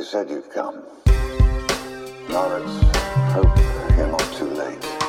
You said you'd come. Now let's hope you're not too late.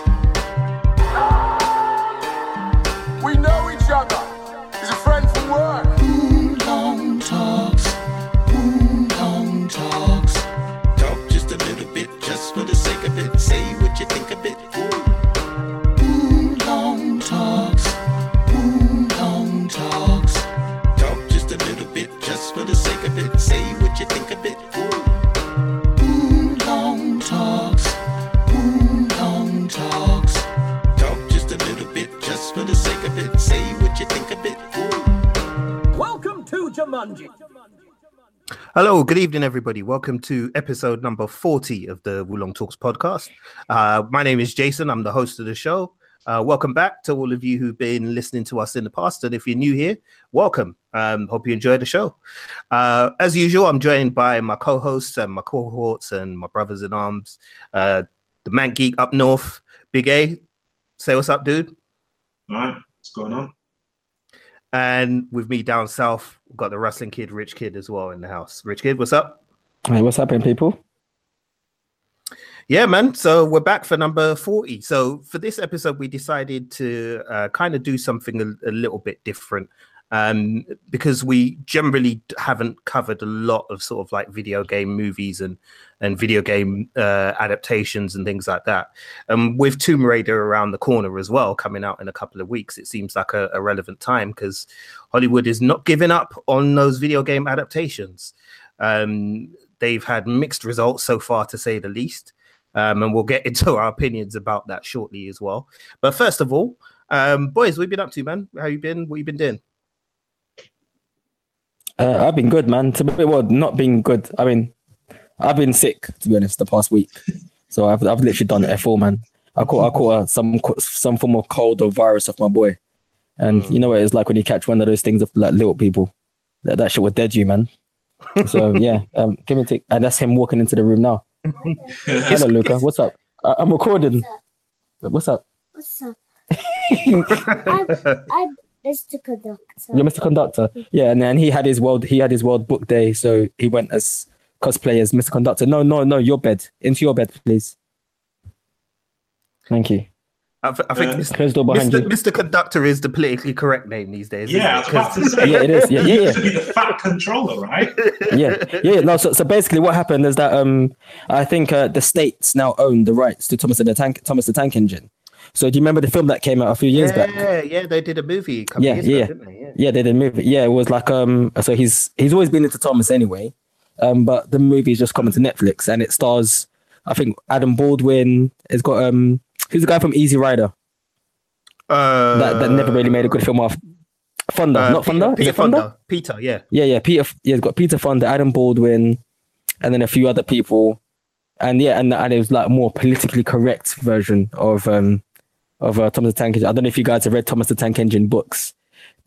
Hello, good evening, everybody. Welcome to episode number 40 of the Wulong Talks podcast. Uh, my name is Jason. I'm the host of the show. Uh, welcome back to all of you who've been listening to us in the past. And if you're new here, welcome. Um, hope you enjoy the show. Uh, as usual, I'm joined by my co hosts and my cohorts and my brothers in arms. Uh, the Man Geek up north, Big A. Say what's up, dude. All right, what's going on? And with me down south, we've got the wrestling kid, Rich Kid, as well in the house. Rich Kid, what's up? Hey, what's happening, people? Yeah, man. So we're back for number 40. So for this episode, we decided to uh, kind of do something a, a little bit different um, because we generally haven't covered a lot of sort of like video game movies and and video game uh, adaptations and things like that. And with Tomb Raider around the corner as well, coming out in a couple of weeks, it seems like a, a relevant time because Hollywood is not giving up on those video game adaptations. Um, they've had mixed results so far, to say the least. Um, and we'll get into our opinions about that shortly as well. But first of all, um, boys, you been up to, man? How you been? What you been doing? Uh, I've been good, man. To be well, not been good. I mean, I've been sick to be honest the past week, so I've I've literally done it all, man. I caught I caught uh, some some form of cold or virus off my boy, and you know what it's like when you catch one of those things of like little people. That that shit would dead you, man. So yeah, um, give me a tick, and that's him walking into the room now. Hello, Luca. What's up? I, I'm recording. What's up? What's up? I'm, I'm Mr. Conductor. You're Mr. Conductor. Yeah, and then he had his world he had his world book day, so he went as cosplay as Mr. Conductor. No, no, no, your bed. Into your bed, please. Thank you. I, th- I think Uh, Mr. Door behind Mr. you. Mr. Conductor is the politically correct name these days. isn't Yeah, I it? was about 'Cause- to say. Yeah, it is. Yeah, yeah, You yeah. should be the fat controller, right? yeah, yeah. No, so, so basically, what happened is that um, I think uh, the states now own the rights to Thomas and the Tank Thomas the Tank Engine. So do you remember the film that came out a few years back? yeah, yeah, they did a movie. A couple Yeah, years yeah. didn't they? Yeah. Yeah, they did a movie. Yeah, it was like um, so he's he's always been into Thomas anyway, um, but the movie's just coming to Netflix and it stars, I think Adam Baldwin. It's got um, who's the guy from Easy Rider Uh, that that never really made a good film off. Fonda, uh, not Fonda. Peter, Is Peter Fonda? Fonda. Peter, yeah. Yeah, yeah. Peter, yeah, it's got Peter Fonda, Adam Baldwin, and then a few other people, and yeah, and and it was like more politically correct version of um of uh, Thomas the Tank Engine. I don't know if you guys have read Thomas the Tank Engine books.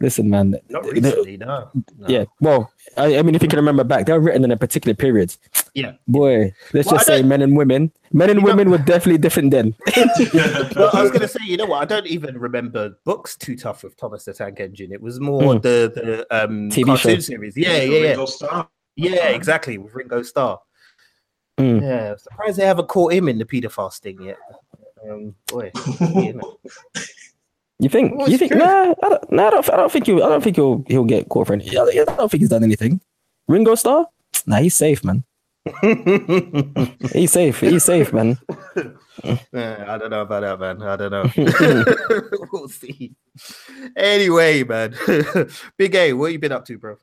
Listen, man. Not the- recently, no. no. Yeah, well, I, I mean, if you can remember back, they were written in a particular period. Yeah. Boy, let's Well, just say men and women. Men and You know- women were definitely different then. Well, I was going to say, you know what? I don't even remember books too tough with Thomas the Tank Engine. It was more Mm. the the um, TV cartoon show. series. Yeah, yeah, yeah, Ringo Starr. yeah. Exactly with Ringo Starr. Mm. Yeah, I'm surprised they haven't caught him in the paedophile thing yet. Um, boy, you know. You think? Well, you think? true. Nah, I don't, nah, I don't. I don't think you'll I don't think he'll. He'll get caught for anything. I don't think he's done anything. Ringo Starr? Nah, he's safe, man. He's safe. He's safe, man. Yeah, I don't know about that, man. I don't know. we'll see. Anyway, man. Big A, what you been up to, bro?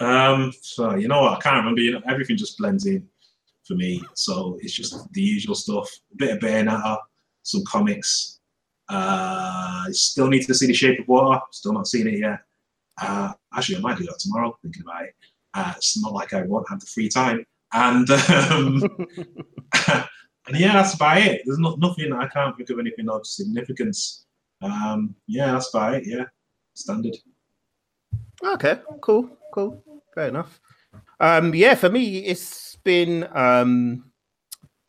Um, so you know what? I can't remember. You know, everything just blends in for me. So it's just the usual stuff. A bit of Bayonetta, some comics. Uh, still need to see The Shape of Water. Still not seen it yet. Uh, actually, I might do that tomorrow. Thinking about it. Uh, it's not like I won't have the free time. And um, and yeah, that's about it. There's not nothing. I can't think of anything of significance. Um, yeah, that's about it. Yeah, standard. Okay, cool, cool. Fair enough. Um, yeah, for me, it's been um,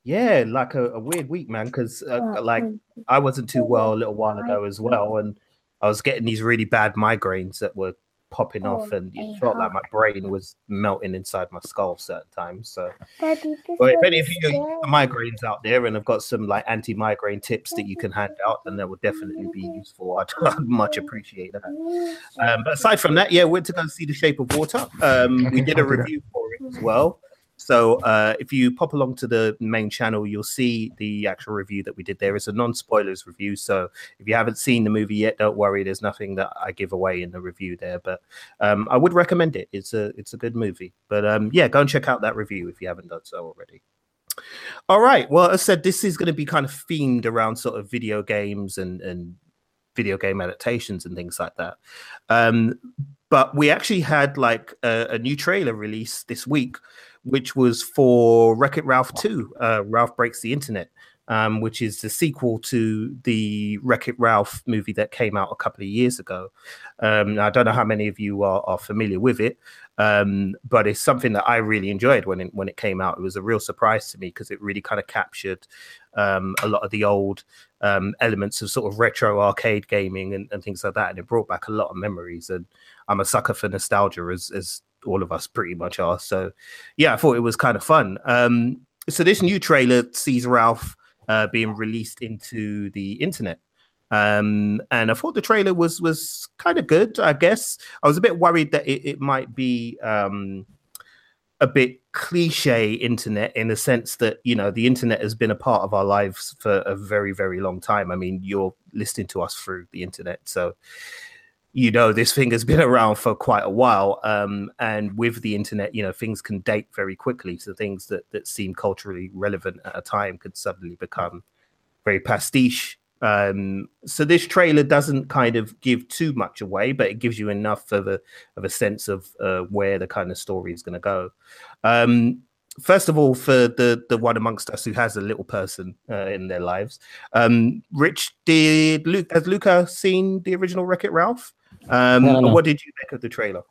yeah, like a, a weird week, man. Because uh, like I wasn't too well a little while ago as well, and I was getting these really bad migraines that were popping Oh, off, and it yeah. felt like my brain was melting inside my skull certain times. So, Daddy, this well, if any of you have migraines out there and have got some like anti-migraine tips that you can hand out, then that would definitely be useful. I'd, I'd much appreciate that. Um, but aside from that, yeah, went to go see The Shape of Water. Um, we did a review for it as well. So uh, if you pop along to the main channel, you'll see the actual review that we did there. It's a non-spoilers review. So if you haven't seen the movie yet, don't worry. There's nothing that I give away in the review there. But um, I would recommend it. It's a it's a good movie. But um, yeah, go and check out that review if you haven't done so already. All right. Well, as I said, this is going to be kind of themed around sort of video games and and video game adaptations and things like that. Um, but we actually had like a, a new trailer released this week, which was for Wreck It Ralph 2, uh, Ralph Breaks the Internet, um, which is the sequel to the Wreck It Ralph movie that came out a couple of years ago. Um, I don't know how many of you are, are familiar with it, um, but it's something that I really enjoyed when it, when it came out. It was a real surprise to me because it really kind of captured um, a lot of the old um, elements of sort of retro arcade gaming and, and things like that, and it brought back a lot of memories. And I'm a sucker for nostalgia, as as all of us pretty much are. So, yeah, I thought it was kind of fun. Um, so this new trailer sees Ralph uh, being released into the internet. Um, and I thought the trailer was was kind of good. I guess I was a bit worried that it, it might be um, a bit cliche internet in the sense that you know the internet has been a part of our lives for a very very long time. I mean, you're listening to us through the internet, so you know this thing has been around for quite a while um, and with the internet you know things can date very quickly so things that that seem culturally relevant at a time could suddenly become very pastiche. Um, so this trailer doesn't kind of give too much away but it gives you enough of a of a sense of uh, where the kind of story is going to go. Um, first of all for the the one amongst us who has a little person uh, in their lives um rich did luke has luca seen the original wreck it ralph um No, no, no. what did you think of the trailer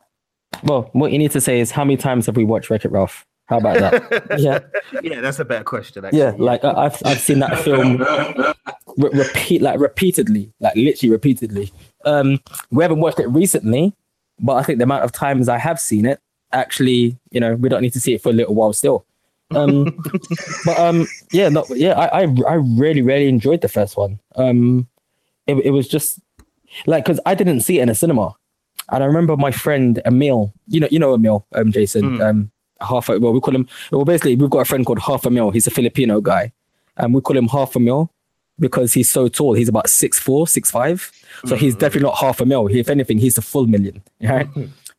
Well, what you need to say is how many times have we watched Wreck It Ralph? How about that? yeah, yeah that's a better question actually. yeah. Like I- I've I've seen that film re- repeat like repeatedly, like literally repeatedly. Um, we haven't watched it recently, but I think the amount of times I have seen it, actually, you know, we don't need to see it for a little while still. Um, but um, yeah, no, yeah, I, I I really really enjoyed the first one. Um, it it was just like because I didn't see it in a cinema, and I remember my friend Emil. You know, you know Emil, um, Jason. Mm. Um, half a, well, we call him. Well, basically, we've got a friend called Half a Mil. He's a Filipino guy, and we call him Half a Mil because he's so tall. He's about six four, six five. So he's definitely not half a mil. He, if anything, he's a full million. Right?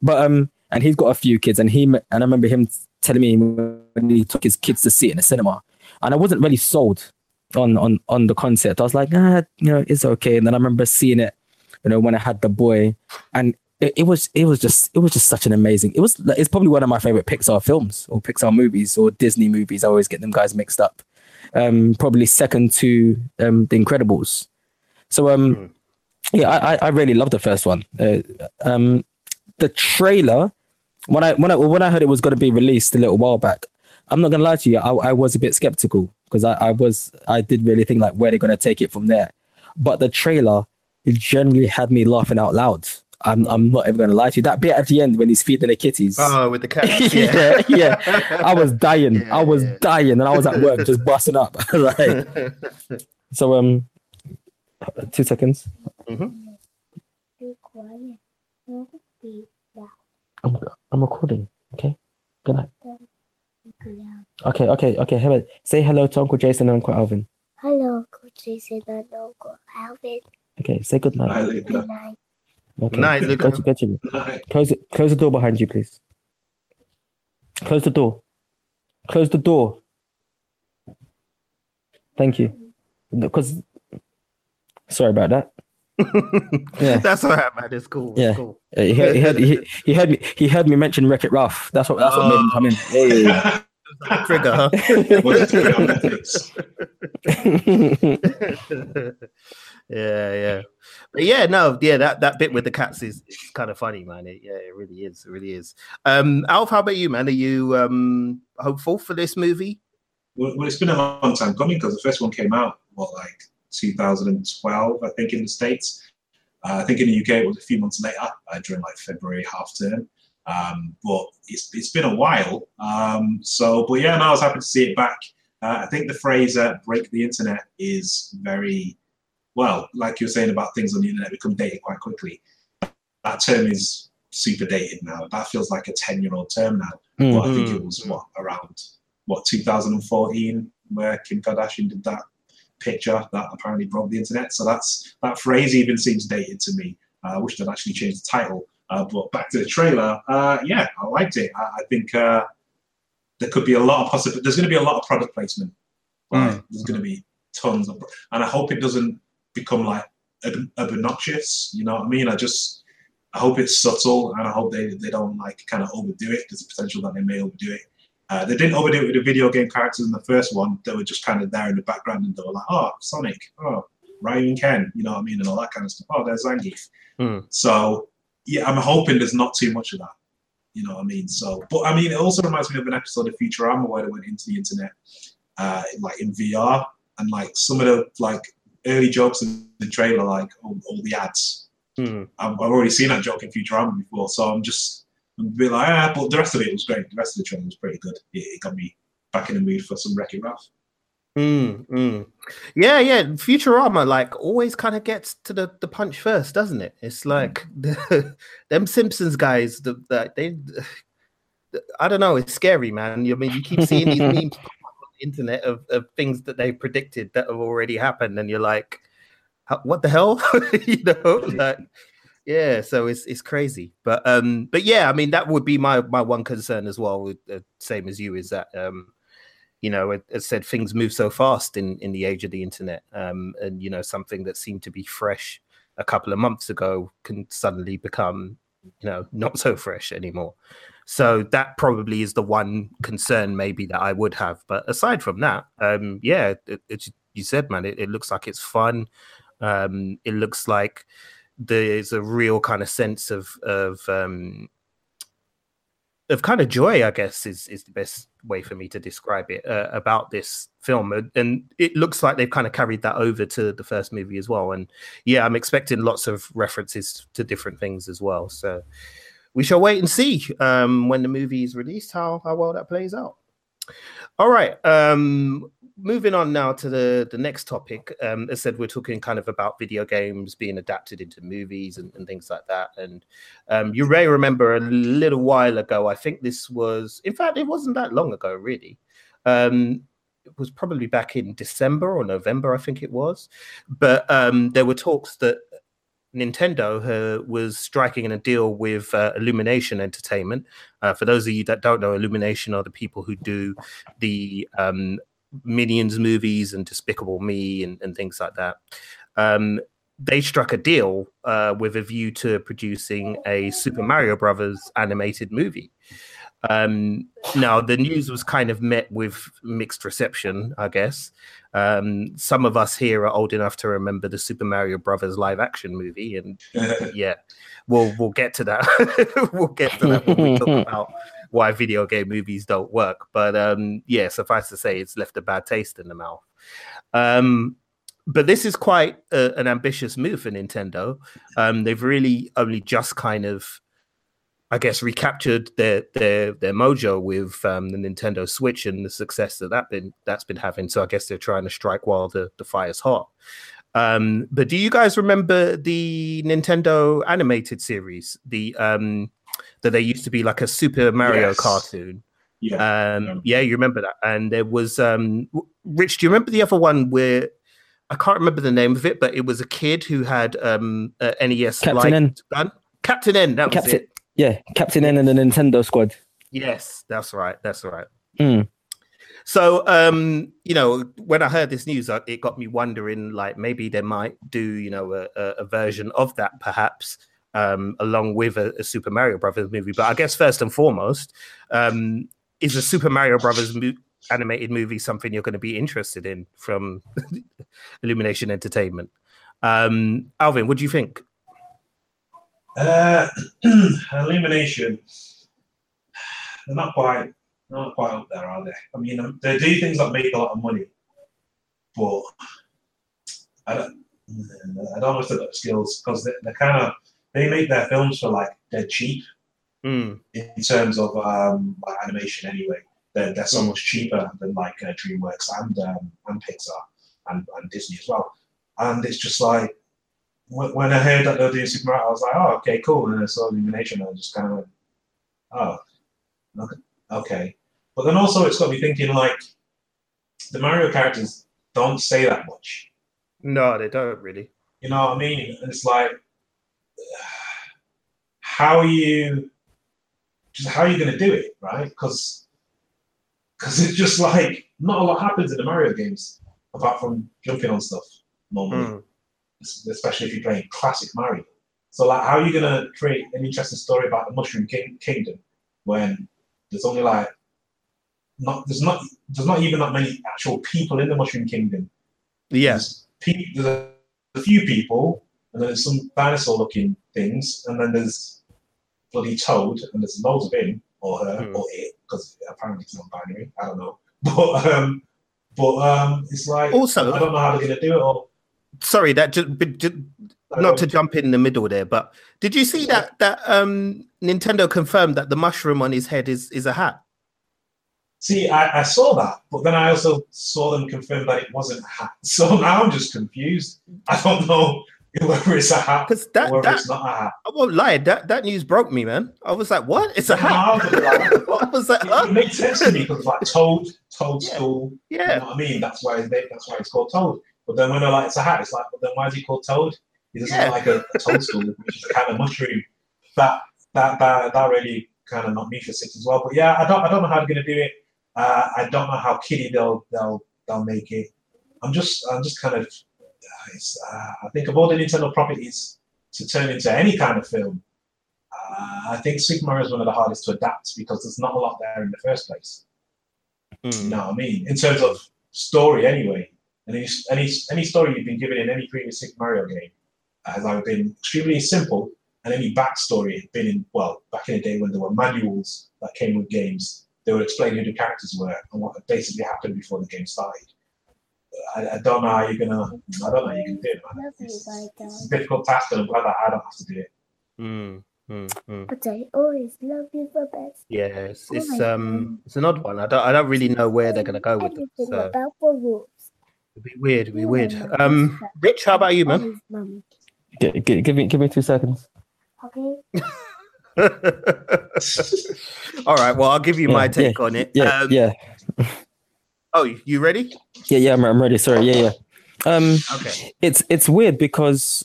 but um, and he's got a few kids, and he and I remember him telling me when he took his kids to see it in the cinema, and I wasn't really sold on on on the concept. I was like, ah, you know, it's okay. And then I remember seeing it, you know, when I had the boy, and it, it was it was just it was just such an amazing. It was it's probably one of my favorite Pixar films or Pixar movies or Disney movies. I always get them guys mixed up. Um, probably second to um, The Incredibles. So um, yeah, I, I really loved the first one. Uh, um, the trailer when I when I when I heard it was going to be released a little while back, I'm not gonna lie to you, I, I was a bit skeptical because I, I was I did really think like where they're gonna take it from there. But the trailer it generally had me laughing out loud. I'm I'm not even gonna lie to you. That bit at the end when he's feeding the kitties. oh with the cat yeah, yeah. I was dying. Yeah, I was yeah. dying, and I was at work just busting up. like, so um, two seconds. Be quiet. Don't be loud. I'm, I'm recording. Okay. Good night. Okay, okay, okay. Hello. Say hello to Uncle Jason and Uncle Alvin. Hello, Uncle Jason and Uncle Alvin. Okay, say good night. Hi, Good Luca. night. Okay. Night, Go Luca. to, go to, Hi. close it. Close the door behind you, please. Close the door. Close the door. Thank you. Because, sorry about that. Yeah. that's all right man it's cool Yeah. it's cool Uh, He heard, he, heard, he, he heard me. He heard me mention Wreck It Ralph. That's what. That's what made him come in. Yeah, yeah, trigger huh What's the trigger on Netflix? yeah, yeah, but yeah, no, yeah, that that bit with the cats is, is kind of funny, man. It, yeah, it really is, it really is. Um, Alf, how about you, man? Are you um hopeful for this movie? Well, well, it's been a long time coming because the first one came out what like 2012, I think, in the states. Uh, I think in the UK it was a few months later, uh, during like February half term. Um, but it's it's been a while. Um, so, but yeah, no, I was happy to see it back. Uh, I think the phrase uh, "break the internet" is very well, like you were saying about things on the internet become dated quite quickly. That term is super dated now. That feels like a ten-year-old term now. Mm. But I think it was what around what 2014 where Kim Kardashian did that picture that apparently broke the internet. So that's that phrase even seems dated to me. Uh, I wish they'd actually changed the title. Uh, but back to the trailer, uh, yeah, I liked it. I, I think uh, there could be a lot of possible. There's going to be a lot of product placement. Right? There's going to be tons of, and I hope it doesn't become like ob- obnoxious. You know what I mean? I just, I hope it's subtle, and I hope they they don't like kind of overdo it. There's a potential that they may overdo it. Uh, they didn't overdo it with the video game characters in the first one. They were just kind of there in the background, and they were like, "Oh, Sonic, oh, Ryan Ken," you know what I mean, and all that kind of stuff. Oh, there's Zangief. Hmm. So yeah, I'm hoping there's not too much of that. You know what I mean? So, but I mean, it also reminds me of an episode of Futurama where they went into the internet, uh, like in VR, and like some of the like early jokes in the trailer, like all, all the ads. Hmm. I've, I've already seen that joke in Futurama before, so I'm just I'm a bit like, ah, but the rest of it was great. The rest of the trailer was pretty good. It, it got me back in the mood for some Wreck-It Ralph. Mm, mm. Yeah, yeah. Futurama like always kind of gets to the, the punch first, doesn't it? It's like the, them Simpsons guys. The, the they, I don't know. It's scary, man. I mean, you keep seeing these memes pop up on the internet of, of things that they predicted that have already happened, and you're like, what the hell? you know, like yeah. So it's it's crazy, but um, but yeah. I mean, that would be my my one concern as well. With uh, same as you is that um you know, it, it said things move so fast in in the age of the internet, um, and you know, something that seemed to be fresh a couple of months ago can suddenly become, you know, not so fresh anymore. So that probably is the one concern maybe that I would have. But aside from that, um, yeah, it, it's you said, man, it, it looks like it's fun. Um, it looks like there's a real kind of sense of of um, of kind of joy, I guess, is is the best way for me to describe it uh, about this film. And it looks like they've kind of carried that over to the first movie as well. And yeah, I'm expecting lots of references to different things as well. So we shall wait and see um, when the movie is released how how well that plays out. All right. Um, moving on now to the the next topic. Um, as said, we're talking kind of about video games being adapted into movies and, and things like that. And um, you may remember a little while ago. I think this was, in fact, it wasn't that long ago, really. Um, it was probably back in December or November, I think it was. But um, there were talks that Nintendo uh, was striking in a deal with uh, Illumination Entertainment. Uh, for those of you that don't know, Illumination are the people who do the um, Minions movies and Despicable Me and, and things like that. Um, they struck a deal uh, with a view to producing a Super Mario Brothers animated movie. Um, now, the news was kind of met with mixed reception, I guess. Um, some of us here are old enough to remember the Super Mario Brothers live action movie, and yeah, we'll we'll get to that. we'll get to that when we talk about why video game movies don't work. But um, yeah, suffice to say, it's left a bad taste in the mouth. Um, but this is quite a, an ambitious move for Nintendo. Um, they've really only just kind of, I guess, recaptured their their their mojo with um, the Nintendo Switch and the success that that been that's been having. So I guess they're trying to strike while the the fire's hot. Um, but do you guys remember the Nintendo animated series? The um, that they used to be like a Super Mario Yes. cartoon. Yeah. Um, yeah, you remember that. And there was um, Rich. Do you remember the other one where I can't remember the name of it, but it was a kid who had um, a NES Captain like N. gun. Captain N. That was Captain, it. Yeah, Captain N and the Nintendo squad. Yes, that's right. That's right. Mm. So, um, you know, when I heard this news, uh, it got me wondering, like maybe they might do, you know, a, a, a version of that, perhaps, um, along with a, a Super Mario Brothers movie. But I guess first and foremost, um, is a Super Mario Brothers mo- animated movie something you're going to be interested in from Illumination Entertainment? Um, Alvin, what do you think? Uh, Illumination. They're not quite, they're not quite up there, are they? I mean, um, they do things that make a lot of money, but I don't. I don't know if they've got the skills because they, they kind of they make their films for like dead cheap Mm. in terms of um, animation anyway. They're, they're so Mm. much cheaper than like uh, DreamWorks and um, and Pixar and, and Disney as well. And it's just like when, I heard that they were doing Super Mario, I was like, oh, okay, cool. And then I saw Illumination, and I just kind of went, oh, okay, okay. But then also, it's got me thinking like the Mario characters don't say that much. No, they don't really. You know what I mean? And it's like, how are you, just how are you going to do it, right? Because because it's just like not a lot happens in the Mario games apart from jumping on stuff normally, Mm. Especially if you're playing classic Mario. So like, how are you going to create an interesting story about the Mushroom King- Kingdom when there's only like not there's not there's not even that many actual people in the Mushroom Kingdom. Yes. There's, pe- there's a, a few people, and then there's some dinosaur-looking things, and then there's bloody Toad, and there's loads of him or her Hmm. or it, because apparently it's non-binary. I don't know, but um, but um, it's like Also- I don't know how they're gonna do it. Or Sorry, that just, but ju- not to jump in the middle there, but did you see that that um Nintendo confirmed that the mushroom on his head is is a hat? see, I, I saw that, but then I also saw them confirm that it wasn't a hat. So now I'm just confused. I don't know whether it's a hat Because or that whether that it's not a hat. I won't lie, that that news broke me, man. I was like, what? It's a hat. I was like, was like, it, it makes sense to me because it's like Toad, Toad Yeah. School. You know what I mean? That's why named- that's why it's called Toad. But then when they're like it's a hat, it's like, but then why is he called Toad? He doesn't Yeah. like a, a toadstool, which is a kind of mushroom. That that that that really kind of knocked me for six as well. But yeah, I don't I don't know how they're gonna do it. Uh, I don't know how kiddie they'll they'll they'll make it. I'm just I'm just kind of uh, it's, uh, I think of all the Nintendo properties to turn into any kind of film, uh, I think Super Mario is one of the hardest to adapt because there's not a lot there in the first place. You Mm. know what I mean? In terms of story, anyway. And any any any story you've been given in any previous Super Mario game has either been extremely simple, and any backstory had been in well back in the day when there were manuals that came with games. They would explain who the characters were and what had basically happened before the game started. I, I don't know how you're gonna. I don't know how you can do it, man. Love you It's, like it's a difficult task, and I'm glad that I don't have to do it. Mm, mm, mm. But I always love you the best. Yeah, it's, Oh it's my um it's an odd one. I don't I don't really know where they're gonna go with it. Everything So about the rules. It'd be weird, it'd be weird. Um Rich, how about you, man? Always. G- g- give me give me two seconds. Okay. All right, well I'll give you my Yeah, take on it. Yeah, um, yeah, Oh, you ready? yeah, yeah. I'm, I'm ready. Sorry. Yeah, yeah. Um, Okay. it's it's weird because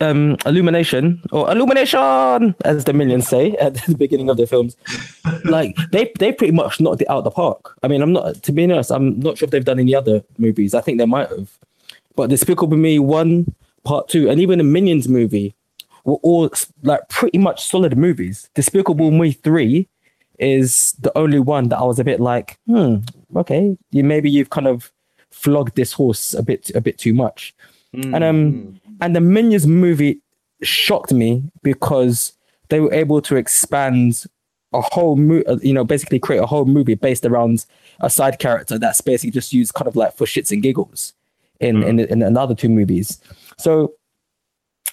um illumination or illumination as the minions say at the beginning of the films. Like they they pretty much knocked it out the park. I mean i'm not to be honest i'm not sure if they've done any other movies. I think they might have. But despicable me one part two and even the minions movie were all like pretty much solid movies. Despicable me three is the only one that i was a bit like hmm okay you maybe you've kind of flogged this horse a bit a bit too much and um and the minions movie shocked me because they were able to expand a whole mo- uh, you know basically create a whole movie based around a side character that's basically just used kind of like for shits and giggles in in, in another two movies. So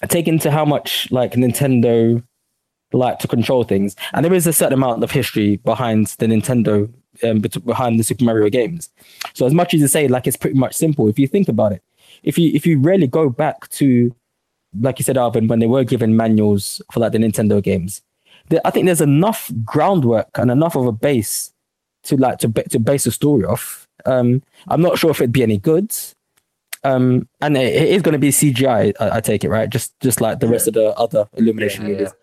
taken to how much like nintendo like to control things and there is a certain amount of history behind the nintendo um, behind the super mario games. So as much as you say like it's pretty much simple if you think about it if you if you really go back to like you said Alvin when they were given manuals for like the Nintendo games there, I think there's enough groundwork and enough of a base to like to to base a story off. Um I'm not sure if it'd be any good. Um and it, it is going to be CGI I, I take it right? Just just like the rest of the other illumination Yeah, movies.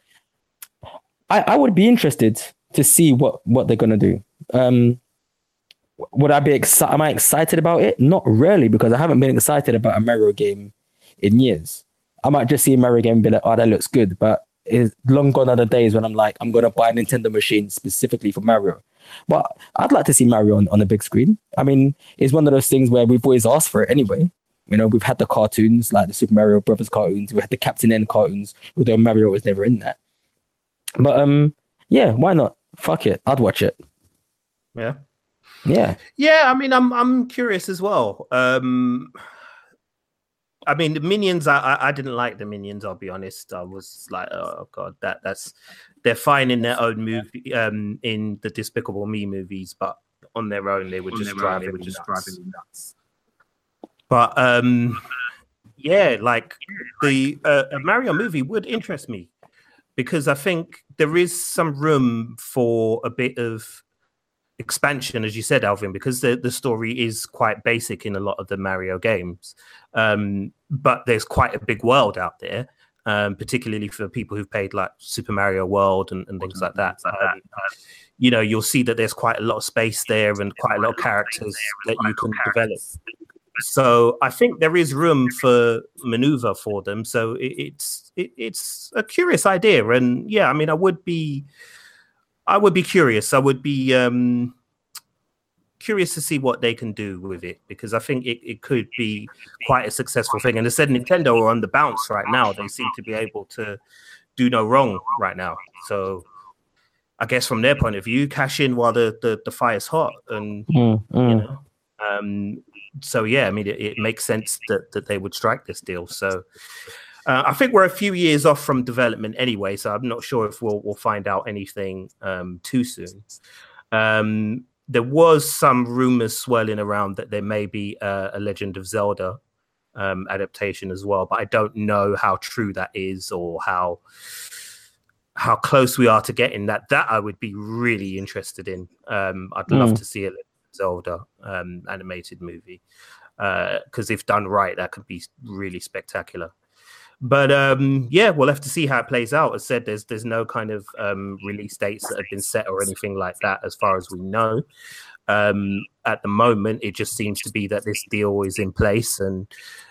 I I would be interested to see what what they're going to do. Um would I be excited? Am I excited about it? Not really, because I haven't been excited about a Mario game in years. I might just see a Mario game and be like, oh, that looks good. But it's long gone are the days when I'm like, I'm going to buy a Nintendo machine specifically for Mario. But I'd like to see Mario on, on the big screen. I mean, it's one of those things where we've always asked for it anyway. You know, we've had the cartoons, like the Super Mario Brothers cartoons. We had the Captain N cartoons, although Mario was never in that. But um, yeah, why not? Fuck it. I'd watch it. Yeah. Yeah. Yeah, I mean, I'm I'm curious as well. Um, I mean, the minions. I, I I didn't like the minions. I'll be honest. I was like, oh god, that that's they're fine in their own movie, um, in the Despicable Me movies, but on their own, they were just driving me nuts. nuts. But um, yeah, like the uh, a Mario movie would interest me because I think there is some room for a bit of expansion, as you said, Alvin, because the, the story is quite basic in a lot of the Mario games. Um, but there's quite a big world out there, um, particularly for people who've played like Super Mario World and, and things like that. Um, you know, you'll see that there's quite a lot of space there and quite a lot of characters that you can develop. So I think there is room for maneuver for them. So it, it's it, it's a curious idea, and yeah, I mean, I would be, I would be curious. I would be um, curious to see what they can do with it because I think it, it could be quite a successful thing. And I said Nintendo are on the bounce right now. They seem to be able to do no wrong right now. So I guess from their point of view, cash in while the the, the fire's hot, and Mm, you mm. know. Um, so yeah, I mean, it, it makes sense that that they would strike this deal. So uh, I think we're a few years off from development anyway. So I'm not sure if we'll we'll find out anything um, too soon. Um, there was some rumors swirling around that there may be uh, a Legend of Zelda um, adaptation as well, but I don't know how true that is or how how close we are to getting that. That I would be really interested in. Um, I'd love Mm. to see a Legend of Zelda um, animated movie because if done right, that could be really spectacular. But um, yeah, we'll have to see how it plays out. As said, there's there's no kind of um, release dates that have been set or anything like that, as far as we know. Um, at the moment, it just seems to be that this deal is in place and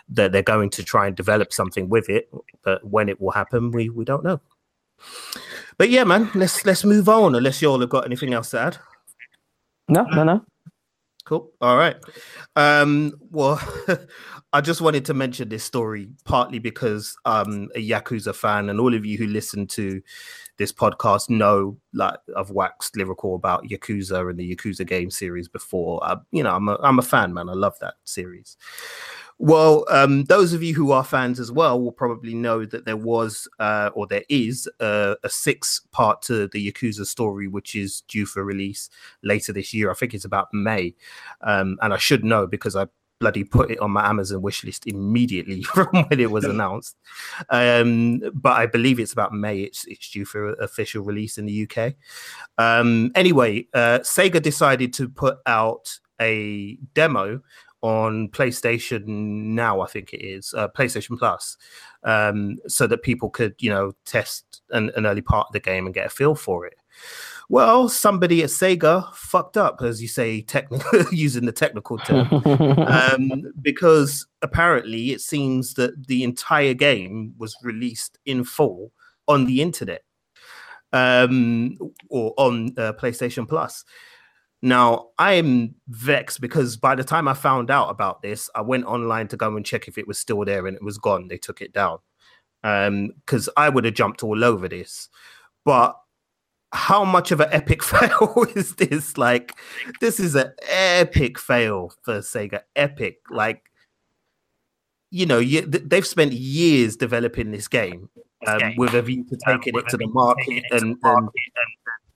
that they're going to try and develop something with it. But when it will happen, we we don't know. But yeah, man, let's let's move on. Unless you all have got anything else to add. No, no, no. Cool. All right. Um, well, I just wanted to mention this story partly because I'm a Yakuza fan, and all of you who listen to this podcast know like I've waxed lyrical about Yakuza and the Yakuza game series before. I, you know, I'm a I'm a fan, man. I love that series. Well, um, those of you who are fans as well will probably know that there was, uh, or there is, uh, a six part to the Yakuza story, which is due for release later this year. I think it's about May. Um, and I should know because I bloody put it on my Amazon wish list immediately from when it was announced. Um, but I believe it's about May. It's, it's due for official release in the UK. Um, anyway, uh, Sega decided to put out a demo on PlayStation now, I think it is uh, PlayStation Plus, um, so that people could, you know, test an, an early part of the game and get a feel for it. Well, somebody at Sega fucked up, as you say, technical using the technical term, um, because apparently it seems that the entire game was released in full on the internet um, or on uh, PlayStation Plus. Now, I'm vexed because by the time I found out about this, I went online to go and check if it was still there and it was gone. They took it down. Because I would have jumped all over this. But how much of an epic fail is this? Like, this is an epic fail for Sega. Epic. Like, you know, you, they've spent years developing this game um, with a view to taking it to the market and, and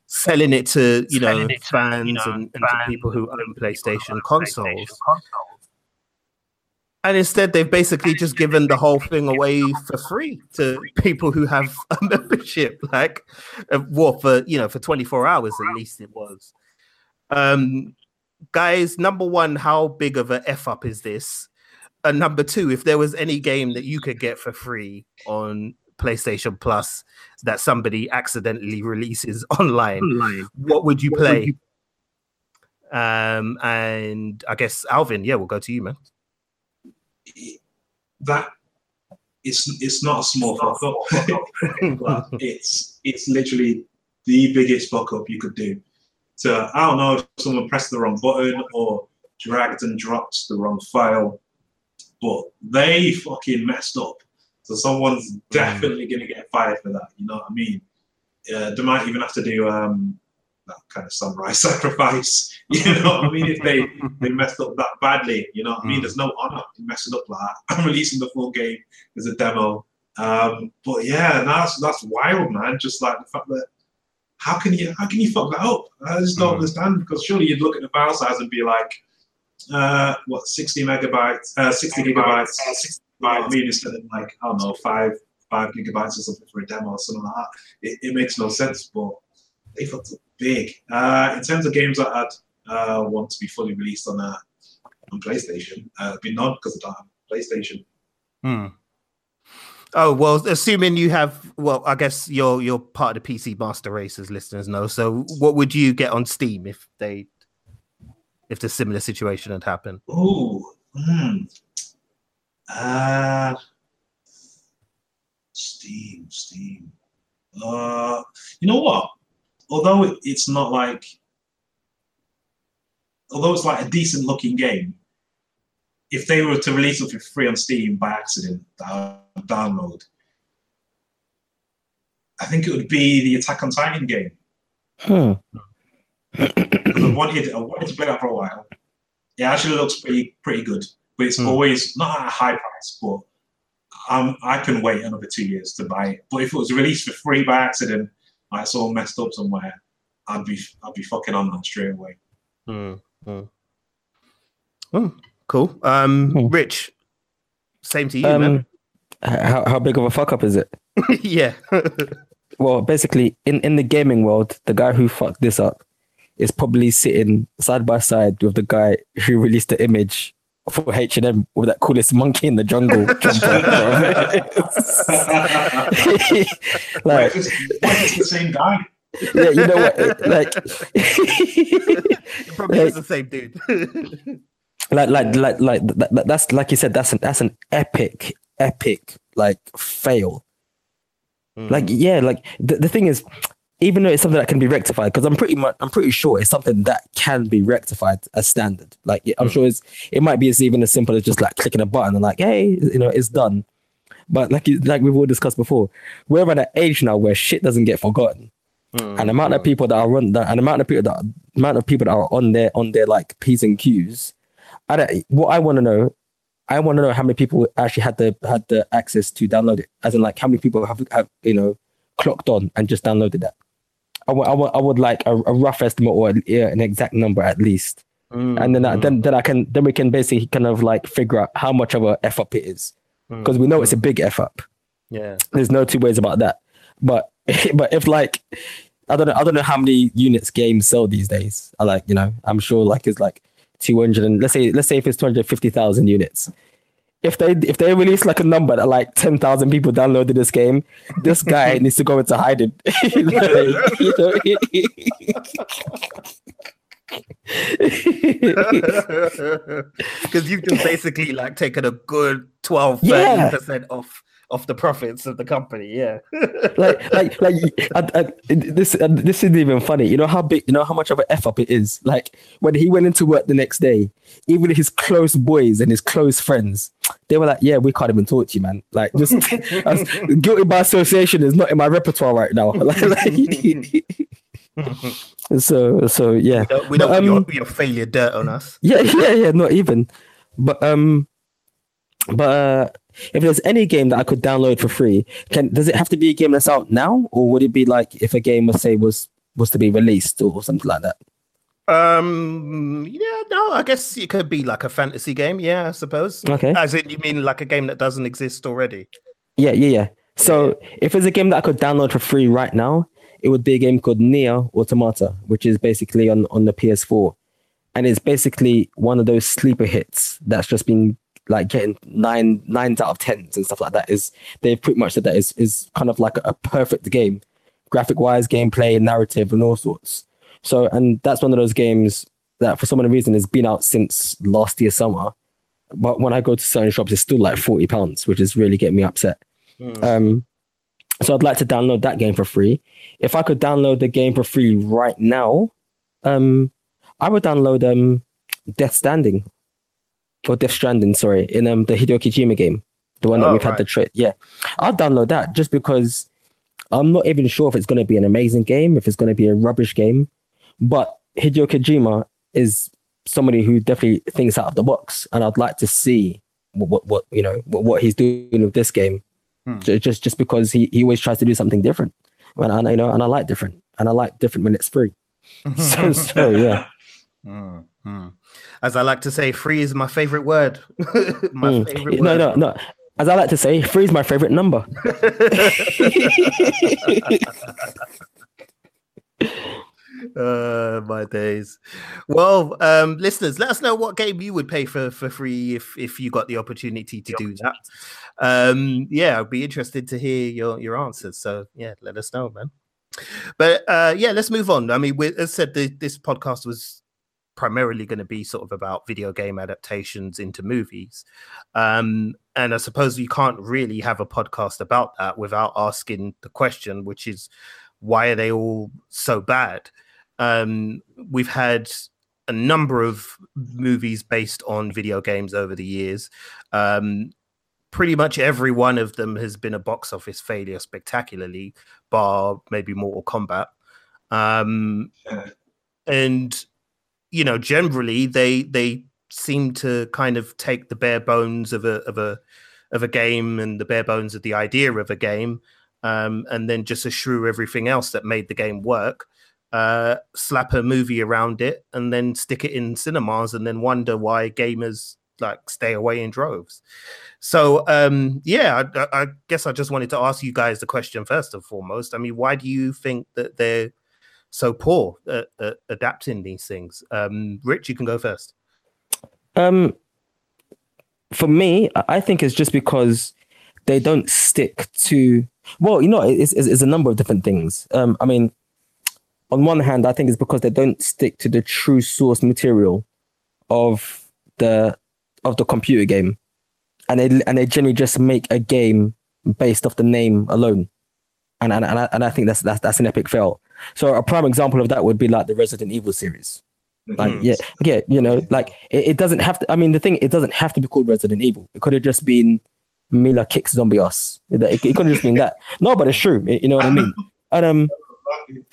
selling it to you know fans and, and to people who own PlayStation consoles. And instead, they've basically just given the whole thing away for free to people who have a membership, like, uh, well, for you know, for 24 hours at least it was. Um, guys, number one, how big of a f up is this? And number two, if there was any game that you could get for free on PlayStation Plus that somebody accidentally releases online, what would you play? Um, and I guess Alvin, yeah, we'll go to you, man. that it's it's not a small fuck up, but it's it's literally the biggest fuck up you could do. So I don't know if someone pressed the wrong button or dragged and dropped the wrong file, but they fucking messed up. So someone's definitely gonna get fired for that. You know what I mean? Uh, they might even have to do um, that kind of samurai sacrifice. You know what I mean? If they they messed up that badly, you know what I mean? Mm. There's no honor in messing up like that. I'm releasing the full game as a demo. Um, but yeah, that's that's wild, man. Just like the fact that how can you how can you fuck that up? I just don't Mm. understand because surely you'd look at the file size and be like, uh, what 60 megabytes, uh, 60 gigabytes, 60 I mean, instead of like I don't know five five gigabytes or something for a demo or something like that. It, it makes no sense, but they felt big. Uh, in terms of games that I'd uh, want to be fully released on uh, on PlayStation, uh, be none because I don't have PlayStation. Hmm. Oh well, assuming you have, well, I guess you're you're part of the PC Master Race, as listeners know. So, what would you get on Steam if they, if the similar situation had happened? Ooh, hmm. Uh, Steam, Steam. Uh, you know what? Although it- it's not like, although it's like a decent looking game, if they were to release it for free on Steam by accident, download, I think it would be the Attack on Titan game. Hmm. I wanted, I wanted to play that for a while. It actually looks pretty pretty good, but it's Hmm. always not at a high price. But um, I can wait another two years to buy it. But if it was released for free by accident, like it's all messed up somewhere, I'd be I'd be fucking on that straight away. Hmm. hmm. Oh, cool. Um, Hmm. Rich, same to you, man. Um, h- how how big of a fuck up is it? yeah. Well, basically, in in the gaming world, the guy who fucked this up is probably sitting side by side with the guy who released the image for H and M with that coolest monkey in the jungle. jumper, like, wait, it's the same guy. yeah, you know what? it- Like, It probably Like- is the same dude. like, like, like, like that, that- that's like you said. That's an that's an epic, epic like fail. Hmm. Like, yeah, like the, the thing is, even though it's something that can be rectified, because I'm pretty much I'm pretty sure it's something that can be rectified as standard. Like I'm hmm. sure it's it might be as even as simple as just like clicking a button and like, hey, you know, it's done. But like like we've all discussed before, we're at an age now where shit doesn't get forgotten. Hmm. And the amount of hmm. people that are on that and the amount of people that amount of people that are on their on their like P's and Q's. I don't what I want to know, I want to know how many people actually had the had the access to download it. As in like how many people have have you know clocked on and just downloaded that. I would I would I would like a, a rough estimate or yeah, an exact number at least. And then I, then then I can then we can basically kind of like figure out how much of a f up it is. Mm. Because we know it's a big f up. yeah. There's no two ways about that. But but if like I don't know I don't know how many units games sell these days. I like you know I'm sure like it's like 200 and let's say let's say if it's 250,000 units. If they if they release like a number that like 10,000 people downloaded this game, this guy needs to go into hiding. Like, you know? Because you've just basically like taken a good 12 Yeah. percent off off the profits of the company. Yeah. like like like I, I, this uh, this isn't even funny. You know how big, you know how much of an f up it is. Like when he went into work the next day, even his close boys and his close friends, they were like, "Yeah, we can't even talk to you, man. Like just as, guilty by association is not in my repertoire right now." Like, like- so so yeah, No, we don't But, put your, um, your failure dirt on us. yeah, yeah, yeah, not even. But um, but uh, if there's any game that I could download for free, can does it have to be a game that's out now, or would it be like if a game was say was was to be released or something like that? Um. Yeah. No. I guess it could be like a fantasy game. Yeah. I suppose. Okay. As in, you mean like a game that doesn't exist already? Yeah, yeah, yeah. So if it's a game that I could download for free right now, it would be a game called Nier Automata, which is basically on on the PS4, and it's basically one of those sleeper hits that's just been like getting nine nines out of tens and stuff like that. Is they've pretty much said that is is kind of like a, perfect game, graphic wise, gameplay, narrative, and all sorts. So and that's one of those games that for some reason has been out since last year summer. But when I go to certain shops, it's still like forty pounds, which is really getting me upset. Um, so I'd like to download that game for free. If I could download the game for free right now, um, I would download um, Death Standing or Death Stranding, sorry, in um the Hideo Kojima game, the one that Oh, we've had the trade. Yeah, I'll download that just because I'm not even sure if it's going to be an amazing game, if it's going to be a rubbish game. But Hideo Kojima is somebody who definitely thinks out of the box, and I'd like to see what what, what you know what, what he's doing with this game. Hmm. Just just because he, he always tries to do something different, and I you know and I like different, and I like different when it's free. so so yeah. Mm, mm. As I like to say, free is my favorite word. my Mm. favorite No word. no no. As I like to say, free is my favorite number. Uh, my days. Well, um, listeners, let us know what game you would pay for for free if if you got the opportunity to do that. Um, yeah, I'd be interested to hear your your answers. So yeah, let us know, man. But uh, yeah, let's move on. I mean, we, as I said, the, this podcast was primarily going to be sort of about video game adaptations into movies. Um, and I suppose you can't really have a podcast about that without asking the question, which is why are they all so bad? Um, we've had a number of movies based on video games over the years. Um, pretty much every one of them has been a box office failure spectacularly, bar maybe Mortal Kombat. Um, and you know, generally they they seem to kind of take the bare bones of a of a of a game and the bare bones of the idea of a game, um, and then just eschew everything else that made the game work. Uh, slap a movie around it and then stick it in cinemas, and then wonder why gamers like stay away in droves. So um, yeah, I, I- I guess I just wanted to ask you guys the question first and foremost. I mean, why do you think that they're so poor at, at adapting these things? Um, Rich, you can go first. Um, for me, I- think it's just because they don't stick to. Well, you know, it's, it's, it's a number of different things. Um, I mean, on one hand, I think it's because they don't stick to the true source material of the of the computer game, and they and they generally just make a game based off the name alone, and and and I, and I think that's that's that's an epic fail. So a prime example of that would be like the Resident Evil series. Like Mhm. yeah, yeah, you know, like it, it doesn't have to. I mean, the thing it doesn't have to be called Resident Evil. It could have just been Milla kicks zombie ass. It, it, it could have just been that. No, but it's true. You know what I mean? And um,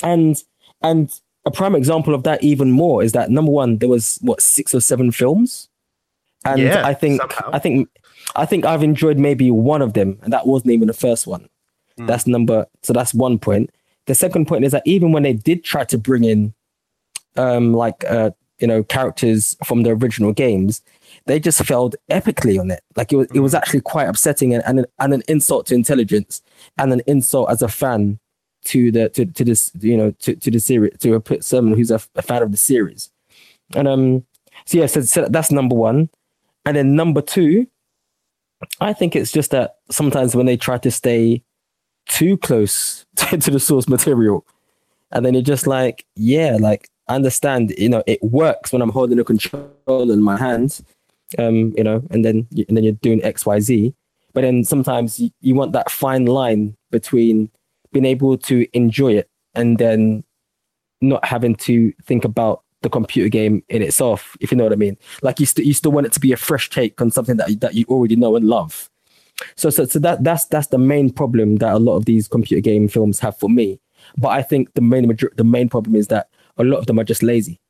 and and a prime example of that even more is that number one, there was what six or seven films, and Yeah, I think somehow. I think I think I've enjoyed maybe one of them, and that wasn't even the first one. Hmm. That's number. So that's one point. The second point is that even when they did try to bring in, um, like uh, you know, characters from the original games, they just failed epically on it. Like it was, it was actually quite upsetting and, and, an, and an insult to intelligence and an insult as a fan to the to, to this you know to, to the series to a, someone who's a fan of the series. And um, so yeah, so, so that's number one, and then number two, I think it's just that sometimes when they try to stay too close to, to the source material, and then you're just like, yeah, like I understand, you know, it works when I'm holding a control in my hands, um, you know, and then and then you're doing X, Y, Z. But then sometimes you, you want that fine line between being able to enjoy it and then not having to think about the computer game in itself, if you know what I mean. Like you still you still want it to be a fresh take on something that that you already know and love. So so so that that's that's the main problem that a lot of these computer game films have for me. But I think the main the main problem is that a lot of them are just lazy,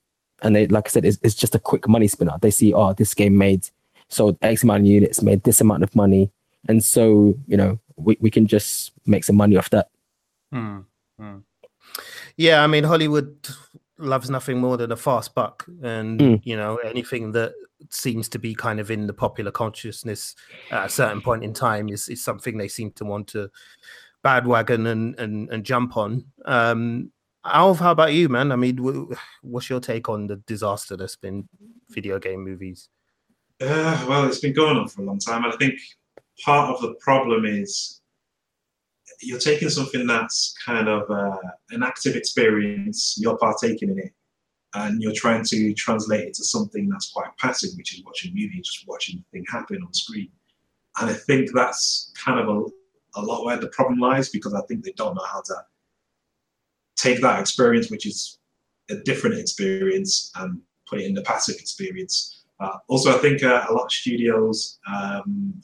and they like I said, it's, it's just a quick money spinner. They see, oh, this game made so X amount of units, made this amount of money, and so you know we, we can just make some money off that. Yeah, I mean Hollywood loves nothing more than a fast buck, and Mm. you know anything that seems to be kind of in the popular consciousness at a certain point in time is, is something they seem to want to bandwagon and and, and jump on. Um, Alf, how about you, man? I mean, w- what's your take on the disaster that's been video game movies? Uh, well, it's been going on for a long time. I think part of the problem is you're taking something that's kind of uh, an active experience, you're partaking in it, and you're trying to translate it to something that's quite passive, which is watching movie, just watching the thing happen on screen. And I think that's kind of a, a lot where the problem lies because I think they don't know how to take that experience, which is a different experience, and put it in the passive experience. Uh, also, I think uh, a lot of studios um,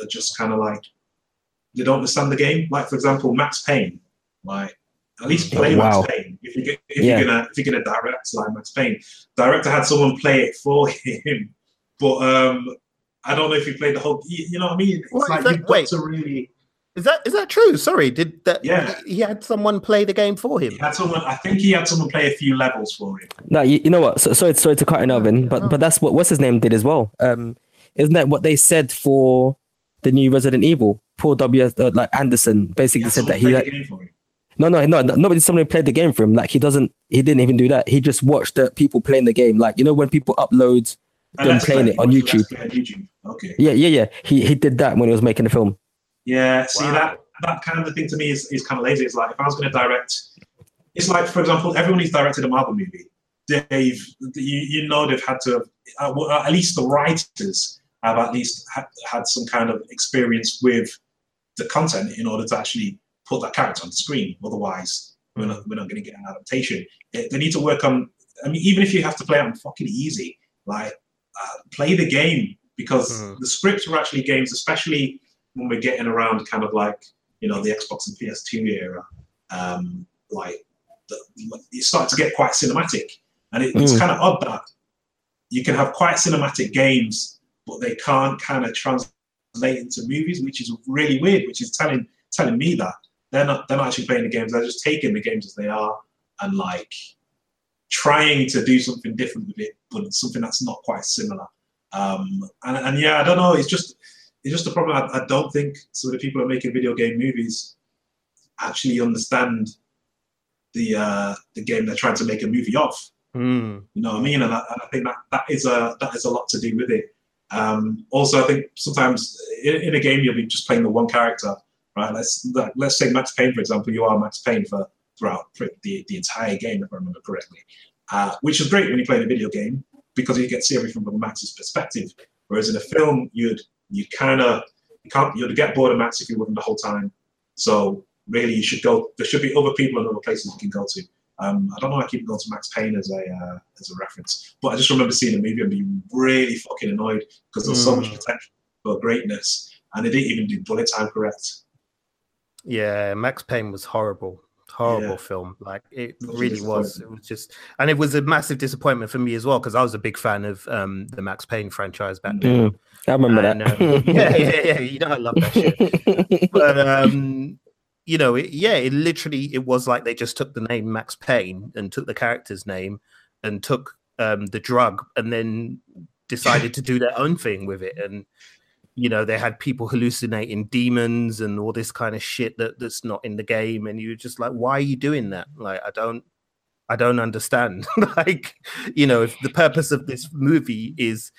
are just kind of like they don't understand the game. Like for example, Max Payne. Like At least play Wow. Max Payne. If you get, if Yeah. you're gonna if you're gonna direct like Max Payne, director had someone play it for him. But um, I don't know if he played the whole. You, you know what I mean? It's What is like that? you've got Wait. to really. Is that is that true? Sorry, did that? Yeah. he had someone play the game for him. He had someone. I think he had someone play a few levels for him. No, you, you know what? So, sorry, sorry to cut in, Alvin, but but that's what what's his name did as well. Um, isn't that what they said for the new Resident Evil? Paul W. Uh, like Anderson basically had said that he play like, the game for him. no no no no nobody somebody played the game for him. Like he doesn't he didn't even do that. He just watched the people playing the game. Like you know when people upload And them playing play- it on YouTube. On YouTube. Okay. Yeah yeah yeah. He he did that when he was making the film. Yeah, see Wow. that that kind of thing to me is, is kind of lazy. It's like if I was going to direct, it's like for example, everyone who's directed a Marvel movie, they've you, you know they've had to uh, well, at least the writers have at least had, had some kind of experience with the content in order to actually put that character on the screen. Otherwise, we're not we're not going to get an adaptation. They, need to work on. I mean, even if you have to play it on fucking easy, like uh, play the game because Mhm. the scripts are actually games, especially when we're getting around kind of like you know the Xbox and PS2 era, um, like the, you start to get quite cinematic, and it, it's Mm. kind of odd that you can have quite cinematic games, but they can't kind of translate into movies, which is really weird. Which is telling telling me that they're not they're not actually playing the games; they're just taking the games as they are and like trying to do something different with it, but something that's not quite similar. Um, and, and yeah, I don't know. It's just it's just a problem. I, I don't think some of the people who are making video game movies actually understand the uh, the game they're trying to make a movie of. Hmm. You know what I mean? And I, and I think that that is a that is a lot to do with it. Um, also, I think sometimes in, in a game you'll be just playing the one character, right? Let's let's say Max Payne, for example. You are Max Payne for throughout the, the entire game, if I remember correctly, uh, which is great when you play a video game because you get to see everything from Max's perspective. Whereas in a film, you'd you kind of you can't you'd get bored of Max if you were with him the whole time. So really, you should go. There should be other people and other places you can go to. Um, I don't know. I keep going to Max Payne as a uh, as a reference, but I just remember seeing the movie and being really fucking annoyed because there was so much Mm. potential for greatness, and they didn't even do bullet time correct. Yeah, Max Payne was horrible. Horrible Yeah. film. Like it It was really was. It was just and it was a massive disappointment for me as well because I was a big fan of um the Max Payne franchise back then. Mm, I remember And, that. um, yeah, yeah, yeah. You know I love that shit. But um you know, it, yeah, it literally it was like they just took the name Max Payne and took the character's name and took um the drug and then decided to do their own thing with it and you know they had people hallucinating demons and all this kind of shit that that's not in the game. And you're just like why are you doing that? Like i don't i don't understand. Like you know if the purpose of this movie is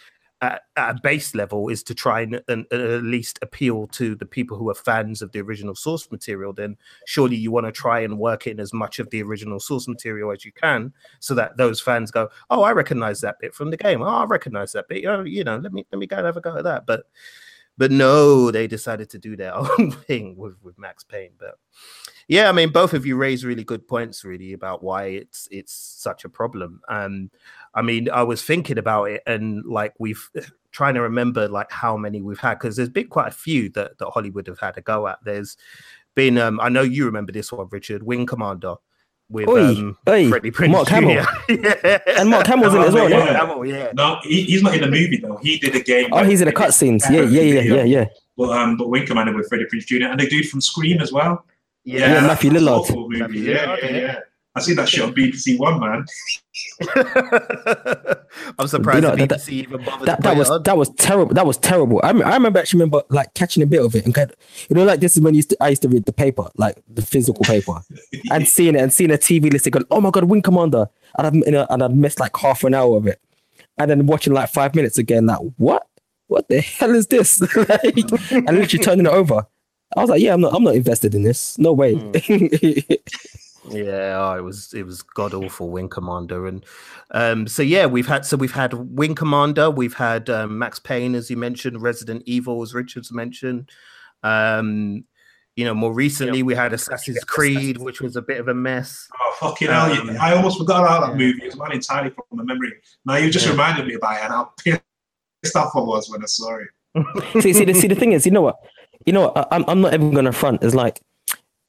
at, a base level is to try and, and, and at least appeal to the people who are fans of the original source material then surely you want to try and work in as much of the original source material as you can so that those fans go oh i recognize that bit from the game oh i recognize that bit oh, you know let me let me go and have a go at that but but no, they decided to do their own thing with, with Max Payne. But yeah, I mean, both of you raise really good points, really, about why it's it's such a problem. Um, I mean, I was thinking about it, and like we've trying to remember like how many we've had because there's been quite a few that that Hollywood have had a go at. There's been, um, I know you remember this one, Richard, Wing Commander with Oi, um, oi, Freddie Prinze Mark Hamill. Jr. yeah. And Mark Hamill's in it as well, Mark yeah. Hamill, yeah. No, he, he's not in the movie though. He did a game. Oh, he's in the cutscenes. Yeah, yeah, yeah, yeah, yeah. But um, but Wing Commander with Freddie Prinze Jr. and the dude from Scream as well. Yeah, Matthew that's an Lillard. movie. Matthew Yeah, Lillard, yeah, yeah. yeah. I see that shit on BBC One, man. I'm surprised know, that- BBC even bothered That that was on. that was terrible. That was terrible. I, rem- I remember actually remember like catching a bit of it and kind of, you know like this is when you used to, I used to read the paper like the physical paper and seeing it and seeing a TV listing going oh my god Wing Commander and I've you know, and I've missed like half an hour of it and then watching like five minutes again like what what the hell is this like, and literally turning it over. I was like yeah I'm not I'm not invested in this no way. Hmm. Yeah, oh, it was it was god awful Wing Commander, and um, so yeah, we've had so we've had Wing Commander, we've had um, Max Payne, as you mentioned, Resident Evil, as Richards mentioned. Um, you know, more recently we had Assassin's Creed, which was a bit of a mess. Oh fucking hell! Um, you- I almost forgot about that yeah. movie It's well entirely from my memory. Now you just Yeah. reminded me about it, and how pissed off I was when I saw it. see, see, the, see, the thing is, you know what, you know what, I, I'm, I'm not even gonna front. Is like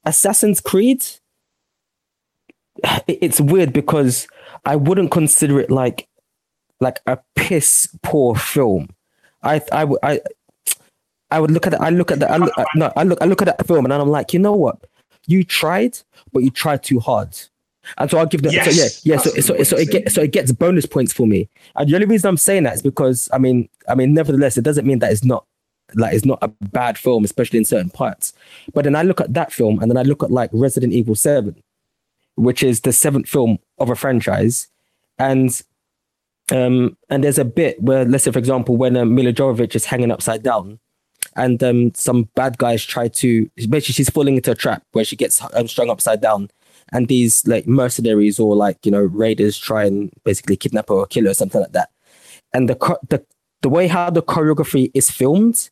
Assassin's Creed. It- it's weird because I wouldn't consider it like like a piss poor film. I I would I I would look at it. I look at the I look, I- no I look I look at that film and I'm like, you know what? You tried, but you tried too hard. And so I'll give them. So yeah, yeah. So that's so so it to get, so it gets bonus points for me. And the only reason I'm saying that is because I mean I mean nevertheless it doesn't mean that it's not like it's not a bad film, especially in certain parts. But then I look at that film and then I look at like Resident Evil Seven, which is the seventh film of a franchise, and um and there's a bit where let's say for example when um, Milla Jovovich is hanging upside down, and um some bad guys try to basically she's falling into a trap where she gets um, strung upside down. And these like mercenaries or like you know raiders try and basically kidnap her or kill her or something like that. And the the the way how the choreography is filmed,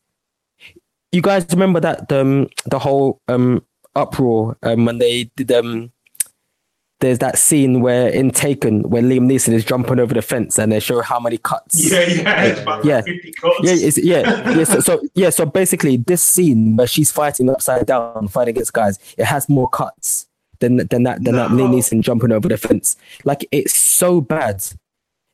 you guys remember that um the whole um uproar um when they did um there's that scene where in Taken where Liam Neeson is jumping over the fence and they show how many cuts. Yeah, yeah, it's about Yeah. 50 cuts. Yeah, yeah, yeah. So, so yeah, so basically, this scene where she's fighting upside down, fighting against guys, it has more cuts than than that than that Liam Neeson jumping over the fence. Like it's so bad.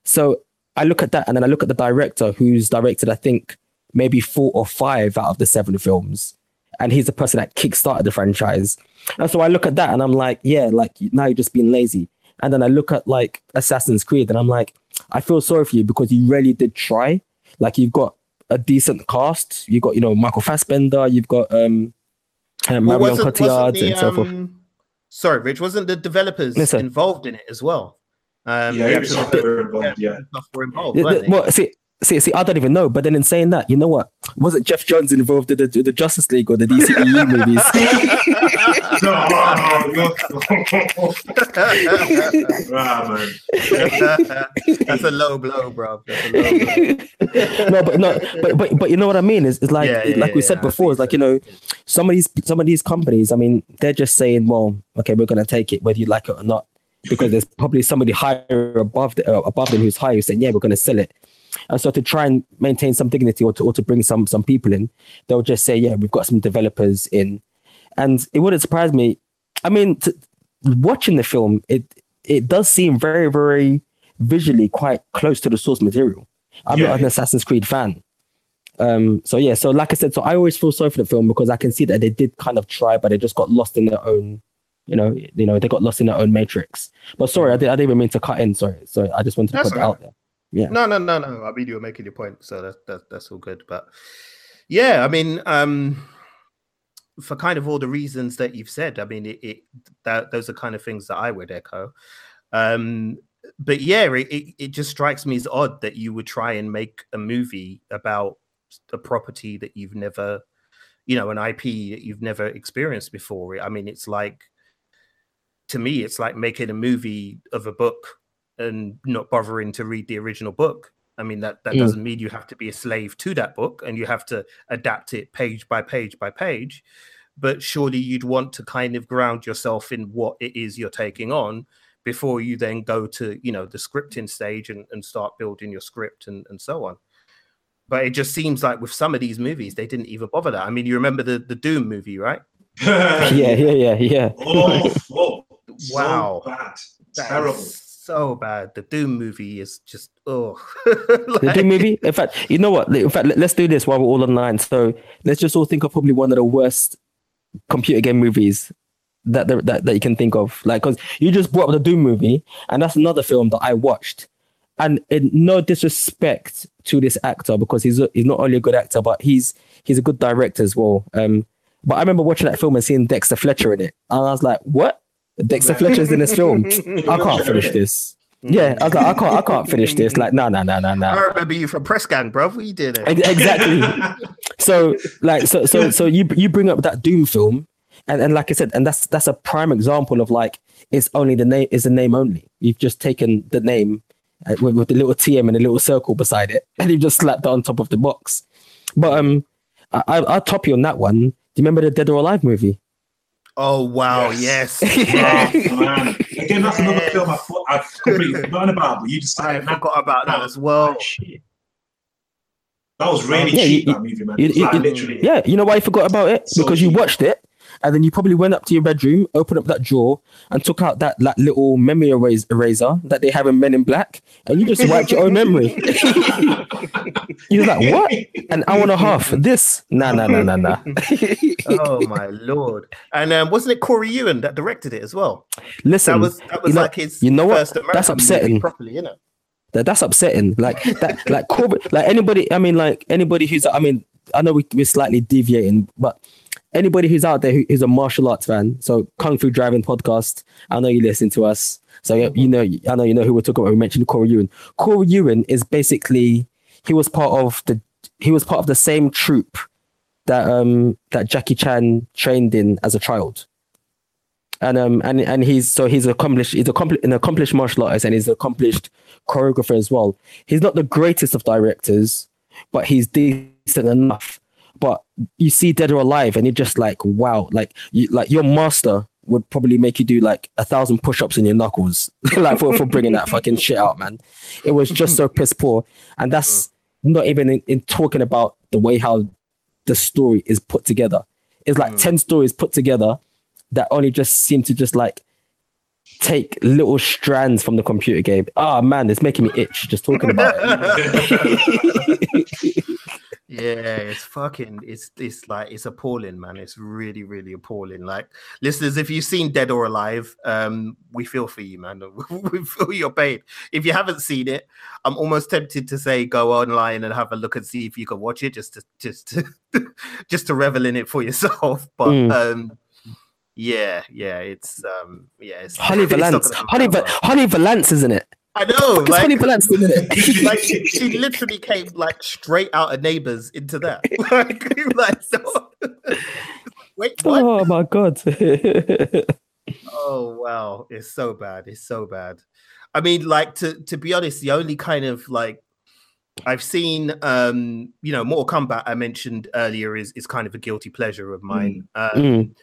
So I look at that, and then I look at the director who's directed, I think maybe four or five out of the seven films, and he's the person that kickstarted the franchise. And so I look at that, and I'm like, yeah, like now you're just being lazy. And then I look at like Assassin's Creed, and I'm like, I feel sorry for you because you really did try. Like you've got a decent cast. You've got, you know, Michael Fassbender. You've got um, uh, Well, Marion wasn't- wasn't Cotillard the, and so forth. um, Sorry, Rich, wasn't the developers Listen. involved in it as well? Um, Yeah, the it was actual- something we're involved, yeah. stuff were involved, Yeah, the- well, see, see, see, I don't even know. But then in saying that, you know what? Wasn't Geoff Johns involved in the, the Justice League or the DCEU movies? They? That's a low blow, bro. That's a low blow. no, but no, but but but you know what I mean? Is it's like Yeah, yeah, like we yeah, said before. It's like you know, some of these some of these companies. I mean, they're just saying, well, okay, we're gonna take it whether you like it or not, because there's probably somebody higher above the, uh, above them who's higher who's saying, yeah, we're gonna sell it. And so to try and maintain some dignity or to or to bring some some people in, they'll just say, yeah, we've got some developers in, and it wouldn't surprise me. I mean, to, watching the film, it it does seem very very visually quite close to the source material. I'm Yeah, not an. Assassin's Creed fan. Um, so yeah, so like I said, so I always feel sorry for the film because I can see that they did kind of try, but they just got lost in their own, you know, you know, they got lost in their own matrix. But sorry, I, did, I didn't even mean to cut in. Sorry, sorry, I just wanted to That's put that all out there. Yeah. No, no, no, no. I mean, you were making your point, so that, that that's all good. But yeah, I mean, um, for kind of all the reasons that you've said, I mean, it, it that those are kind of things that I would echo. Um, but yeah, it, it, it just strikes me as odd that you would try and make a movie about a property that you've never, you know, an IP that you've never experienced before. I mean, it's like to me, it's like making a movie of a book and not bothering to read the original book. I mean, that that Mm. doesn't mean you have to be a slave to that book and you have to adapt it page by page by page. But surely you'd want to kind of ground yourself in what it is you're taking on before you then go to, you know, the scripting stage and, and start building your script and, and so on. But it just seems like with some of these movies, they didn't even bother that. I mean, you remember the, the Doom movie, right? Yeah, yeah, yeah, yeah. Oh, whoa. Wow. So bad. That is Terrible. So bad. The Doom movie is just oh. The Doom movie. In fact, you know what? In fact, let- let's do this while we're all online. So let's just all think of probably one of the worst computer game movies that that that, that you can think of. Like, because you just brought up the Doom movie, and that's another film that I watched. And in no disrespect to this actor, because he's a, he's not only a good actor, but he's he's a good director as well. Um, but I remember watching that film and seeing Dexter Fletcher in it, and I was like, "What? Dexter Fletcher's in this film? I can't finish this." Yeah, I was like, "I can't, I can't finish this." Like, no, no, no, no, no. I remember you from Press Gang, bro. What you did? Ex- exactly. so like so so so you you bring up that Doom film, and and like I said, and that's that's a prime example of like it's only the name is the name only. You've just taken the name uh, with, with the little TM and a little circle beside it, and you've just slapped it on top of the box. But um, I, I- I'll top you on that one. Do you remember the Dead or Alive movie? Oh wow, yes. Oh, man. Again, that's another film I thought I've completely forgotten about, but you just I forgot about that as well. Shit. That was really Yeah, cheap, you- that movie, man. you- you- like you- literally. Yeah, you know why you forgot about it? So because you watched it, and then you probably went up to your bedroom, opened up that drawer, and took out that, that little memory erase, eraser that they have in Men in Black, and you just wiped your own memory. You're like, what? An hour and a half. This? Nah, nah, nah, nah, nah. oh my lord! And um, wasn't it Corey Yuen that directed it as well? Listen, That was that was you know, like his you know what? That's upsetting. properly, you know. that that's upsetting. Like that, like Corbin, like anybody. I mean, like anybody who's. I mean, I know we, we're slightly deviating, but anybody who's out there who's a martial arts fan, so Kung Fu Driving podcast. I know you listen to us, so you- you know. I know you know who we're talking about. We mentioned Corey Yuen. Corey Yuen is basically he was part of the he was part of the same troop that um that Jackie Chan trained in as a child and um and and he's so he's accomplished he's accomplished an accomplished martial artist and he's an accomplished choreographer as well. He's not the greatest of directors, but he's decent enough. You see Dead or Alive, and you're just like, wow, like you like your master would probably make you do like a thousand push-ups in your knuckles, like for, for bringing that fucking shit out, man. It was just so piss poor, and that's not even in, in talking about the way how the story is put together. It's like ten stories put together that only just seem to just like take little strands from the computer game. Ah man, it's making me itch just talking about it. Yeah, it's fucking it's it's like it's appalling, man. It's really, really appalling. Like listeners, if you've seen Dead or Alive, um, we feel for you, man. we feel your pain. If you haven't seen it, I'm almost tempted to say go online and have a look and see if you can watch it just to just to just to revel in it for yourself. But Mm. um yeah, yeah, it's um yeah, it's Honey Valance. Honey, Va- Honey Valance, isn't it? I know, It's Honey Valance, isn't it? like she, she literally came like straight out of neighbors into that. like, like so, wait, what? Oh my god. Oh wow, it's so bad. It's so bad. I mean, like to to be honest, the only kind of like I've seen, um, you know, Mortal Kombat I mentioned earlier is is kind of a guilty pleasure of mine. Um, Mm.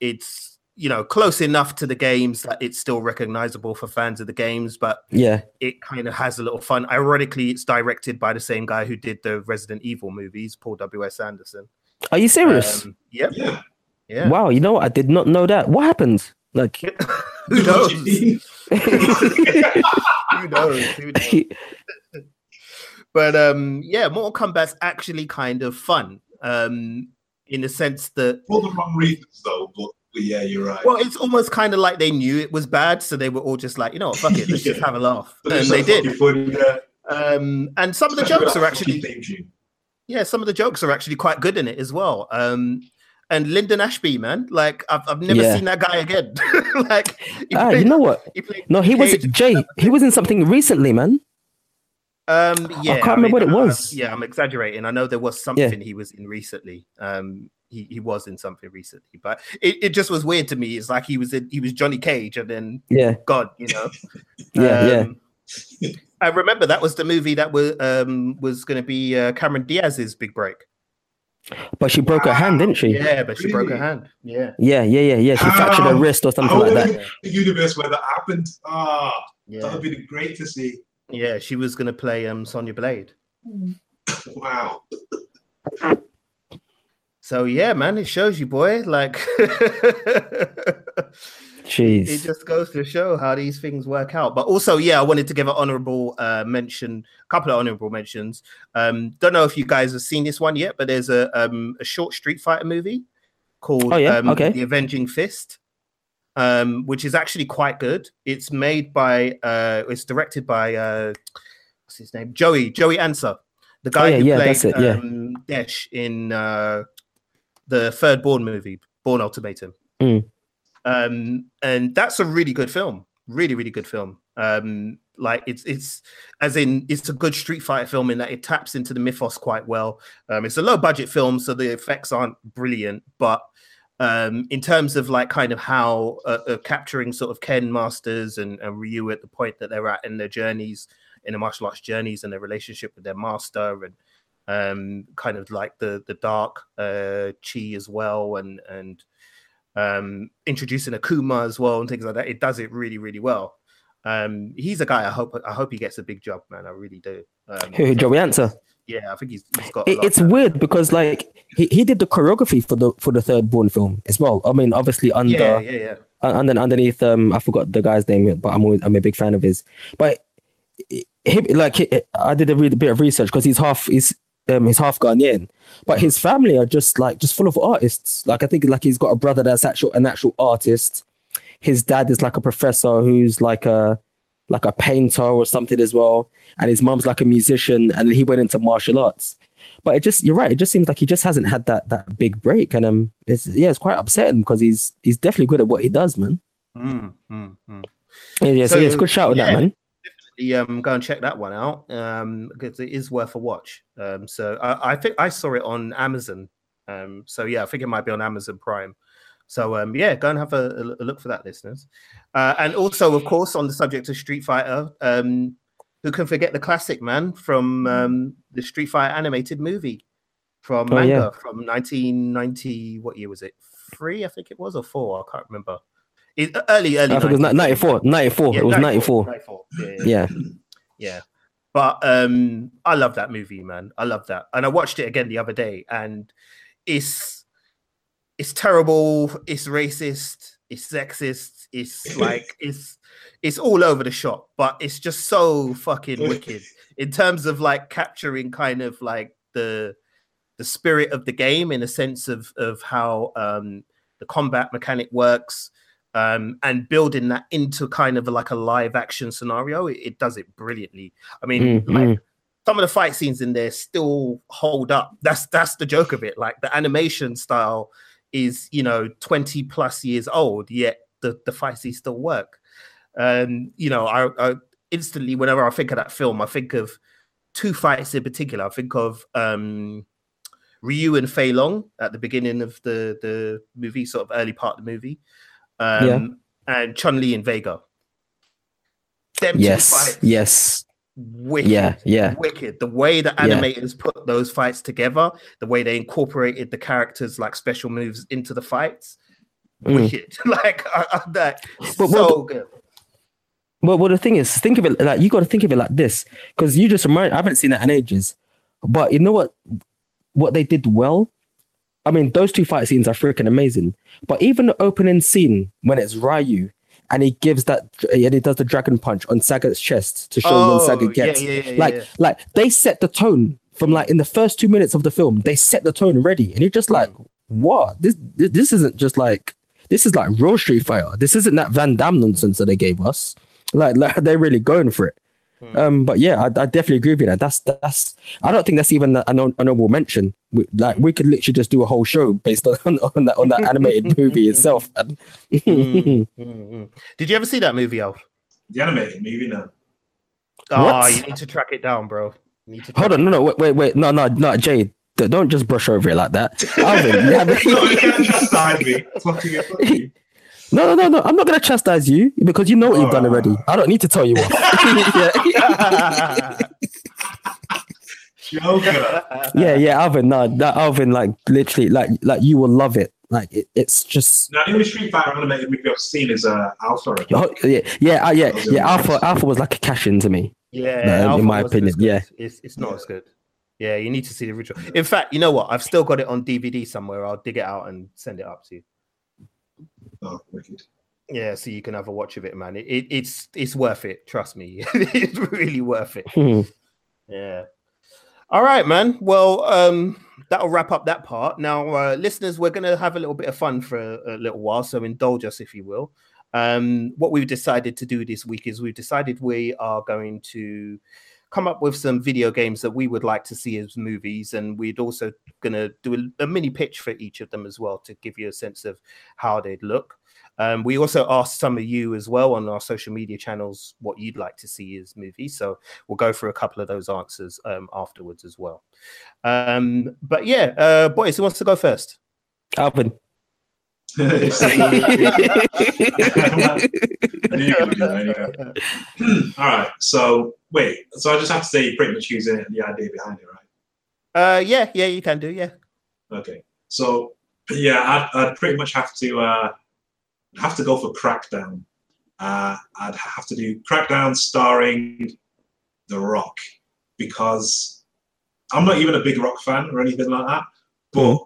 It's you know close enough to the games that it's still recognizable for fans of the games, but yeah. it kind of has a little fun. Ironically, it's directed by the same guy who did the Resident Evil movies, Paul W. S. Anderson. Are you serious? Um, yep. Yeah. Yeah. Wow, you know what? I did not know that. What happened? Like Who knows? What do you mean? Who knows? Who knows? But um, yeah, Mortal Kombat's actually kind of fun. Um, in the sense that For the wrong reasons, though. But, but yeah, you're right. well, it's almost kind of like they knew it was bad, so they were all just like, you know what, fuck it, let's just have a laugh, But and it's they did. funny, yeah. Um, and some of the jokes are actually yeah, some of the jokes are actually quite good in it as well. Um, and Linden Ashby, man, like I've, I've never Yeah. seen that guy again. like, he ah, you know what? he No, he was Jay. He was in something recently, man. Um, yeah, I can't remember what it I- I- was. yeah, I'm exaggerating. I know there was something he was in recently. Um, he, he was in something recently, but it, it just was weird to me. It's like he was in he was Johnny Cage and then Yeah, God, you know. yeah, yeah. Um, I remember that was the movie that was um was going to be uh, Cameron Diaz's big break. But she broke her hand, didn't she? Yeah, but she broke her hand. Yeah, Yeah, yeah, yeah, yeah. She fractured her wrist or something I like wanted that. the universe where that happened. Ah, that yeah, would be great to see. yeah. She was going to play um Sonya Blade. Wow. So yeah, man, it shows you, boy. Like it just goes to show how these things work out. But also, yeah, I wanted to give an honorable uh, mention, a couple of honorable mentions. Um, don't know if you guys have seen this one yet, but there's a um, a short Street Fighter movie called Oh, yeah? um, Okay. The Avenging Fist, um, which is actually quite good. It's made by, uh, it's directed by, uh, what's his name? Joey Joey Ansah, the guy Oh, yeah, who yeah, played it, um, Desh in uh, the third Bourne movie, Bourne Ultimatum. Mm. Um, and that's a really good film. Really, really good film. Um, like it's it's as in it's a good Street Fighter film in that it taps into the mythos quite well. Um, it's a low budget film, so the effects aren't brilliant, but um, in terms of like kind of how uh, uh, capturing sort of Ken Masters and, and Ryu at the point that they're at in their journeys, in the martial arts journeys and their relationship with their master and um, kind of like the the dark uh, chi as well and and um, introducing Akuma as well and things like that. It does it really really well. Um, he's a guy. I hope I hope he gets a big job, man. I really do. Um, Who, Joey Ansah? Yeah, I think he's, he's got. a It, lot it's weird because like he, he did the choreography for the for the third Bourne film as well. I mean, obviously under Yeah, yeah, yeah. and then underneath um I forgot the guy's name, but I'm always, I'm a big fan of his. But him like I did a bit of research because he's half he's um he's half Ghanaian, but his family are just like just full of artists. Like I think like he's got a brother that's actual an actual artist. His dad is like a professor who's like a like a painter or something as well, and his mom's like a musician, and he went into martial arts. But it just you're right. It just seems like he just hasn't had that that big break, and um, it's yeah, it's quite upsetting because he's he's definitely good at what he does, man. Mm, mm, mm. Yeah, yeah, so, So, yeah, it's a good shout on that, man. Definitely, um, go and check that one out um, because it is worth a watch. Um, so I, I think I saw it on Amazon. Um, so yeah, I think it might be on Amazon Prime. So um, yeah, go and have a, a look for that, listeners. Uh, and also, of course, on the subject of Street Fighter, um, who can forget the classic man from um, the Street Fighter animated movie from Oh, manga yeah. from 1990? What year was it? Three, I think it was, or four? I can't remember. It, early, early. I think it was 94, 94. Yeah, it was 94. 94. Yeah, yeah, Yeah. yeah. But um, I love that movie, man. I love that, and I watched it again the other day, and it's it's terrible. It's racist. It's sexist. It's like it's it's all over the shop, but it's just so fucking wicked in terms of like capturing kind of like the the spirit of the game in a sense of of how um the combat mechanic works um and building that into kind of like a live action scenario it, it does it brilliantly. I mean Mm, like some of the fight scenes in there still hold up. That's that's the joke of it. Like the animation style is you know 20 plus years old yet the the fight scenes still work. Um you know I, I instantly whenever i think of that film i think of two fights in particular. I think of um Ryu and Fei Long at the beginning of the the movie, sort of early part of the movie, um, Yeah. and Chun Li and Vega. Them Yes. fights, Yes. wicked, Yeah. Yeah. wicked. The way the Yeah. animators put those fights together, the way they incorporated the characters like special moves into the fights, Mm. wicked. like I, that But- so but- good. Well, well, the thing is, think of it like you got to think of it like this because you just remind. I haven't seen that in ages, but you know what? What they did well. I mean, those two fight scenes are freaking amazing. But even the opening scene when it's Ryu and he gives that and he does the dragon punch on Sagat's chest to show when Oh, Sagat gets yeah, yeah, like yeah. like they set the tone from like in the first two minutes of the film. They set the tone ready, and you're just like, what? This this this isn't just like this is like real Street Fighter. This isn't that Van Damme nonsense that they gave us. Like, like they're really going for it. Hmm. Um, but yeah, I, I definitely agree with you. That that's that's. I don't think that's even a, an honorable mention. We, like we could literally just do a whole show based on on that on that animated movie itself. Mm, mm, mm. Did you ever see that movie, Alf? The animated movie now. Oh, What? you need to track it down, bro. Need to Hold on, no, no, wait, wait, wait, no, no, no, Jay, don't just brush over it like that. Alvin, you have- no, you can't chastise me. Fucking it, fuck you. No, no, no, no, I'm not gonna chastise you because you know what you've done already. I don't need to tell you what. yeah. Joker. yeah, yeah, Alvin, no, that Alvin, like literally, like, like you will love it. Like it, it's just, Now, the only Street Fighter animated movie I've seen is uh, Alpha. I oh, yeah, yeah, uh, yeah, Those yeah. Alpha. Alpha was like a cash in to me. Yeah, No, in my opinion, yeah. it's it's not as good. Yeah, you need to see the original. In fact, you know what? I've still got it on DVD somewhere. I'll dig it out and send it up to you. Oh, wicked. Yeah, so you can have a watch of it, man. It, it, it's it's worth it. Trust me, it's really worth it. Hmm. Yeah. All right, man. Well, um, that'll wrap up that part. Now, uh, listeners, we're gonna have a little bit of fun for a, a little while, so indulge us if you will. Um, what we've decided to do this week is we've decided we are going to come up with some video games that we would like to see as movies, and we'd also gonna do a, a mini pitch for each of them as well to give you a sense of how they'd look. Um, we also asked some of you as well on our social media channels what you'd like to see as movies. So we'll go through a couple of those answers um, afterwards as well. Um, but yeah, uh, boys, who wants to go first? Alvin. All right. So wait. So I just have to say, pretty much using it and the idea behind it, right? Uh, yeah, yeah, you can do. Yeah. Okay. So yeah, I'd, I'd pretty much have to uh, have to go for Crackdown. uh, I'd have to do Crackdown starring The Rock because I'm not even a big Rock fan or anything like that, but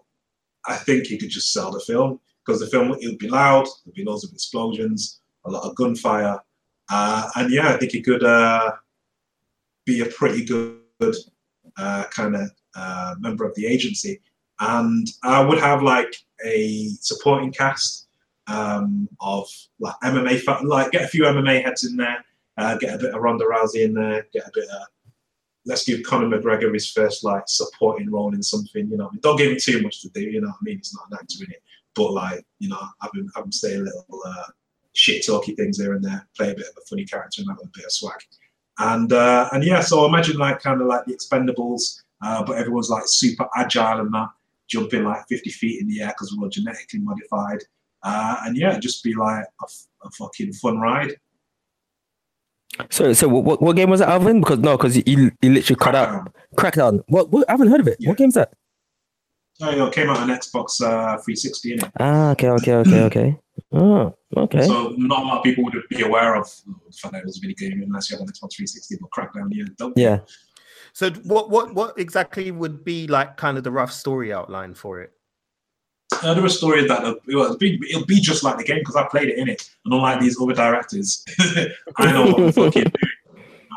I think he could just sell the film because the film it would be loud, there'd be loads of explosions, a lot of gunfire, uh, and yeah, I think he could uh, be a pretty good uh, kind of uh, member of the agency. And I would have like a supporting cast um, of like MMA, like get a few MMA heads in there, uh, get a bit of Ronda Rousey in there, get a bit of let's give Conor McGregor his first like supporting role in something, you know. Don't give him too much to do, you know what I mean? He's not an actor in it. But like, you know, have him have him say little uh, shit talky things here and there, play a bit of a funny character and have a bit of swag. And uh, and yeah, so imagine like kind of like the expendables, uh, but everyone's like super agile and that, jumping like 50 feet in the air because we're all genetically modified. Uh, and yeah, just be like a, fucking fun ride. So, so what, what game was it, Alvin? Because no, because you, you literally cut out Crackdown. What, what? I haven't heard of it. What game game's that? Oh, you know, it came out on Xbox uh, 360, innit? Ah, okay, okay, okay, okay. Oh, okay. So not a lot of people would be aware of the fact that it was a video game unless you had an Xbox 360, but Crackdown, yeah, don't. Yeah. So what what what exactly would be like kind of the rough story outline for it? Uh, there were stories that uh, it'll be, it'll be just like the game because I played it in it, and unlike these other directors, I know what I'm fucking doing.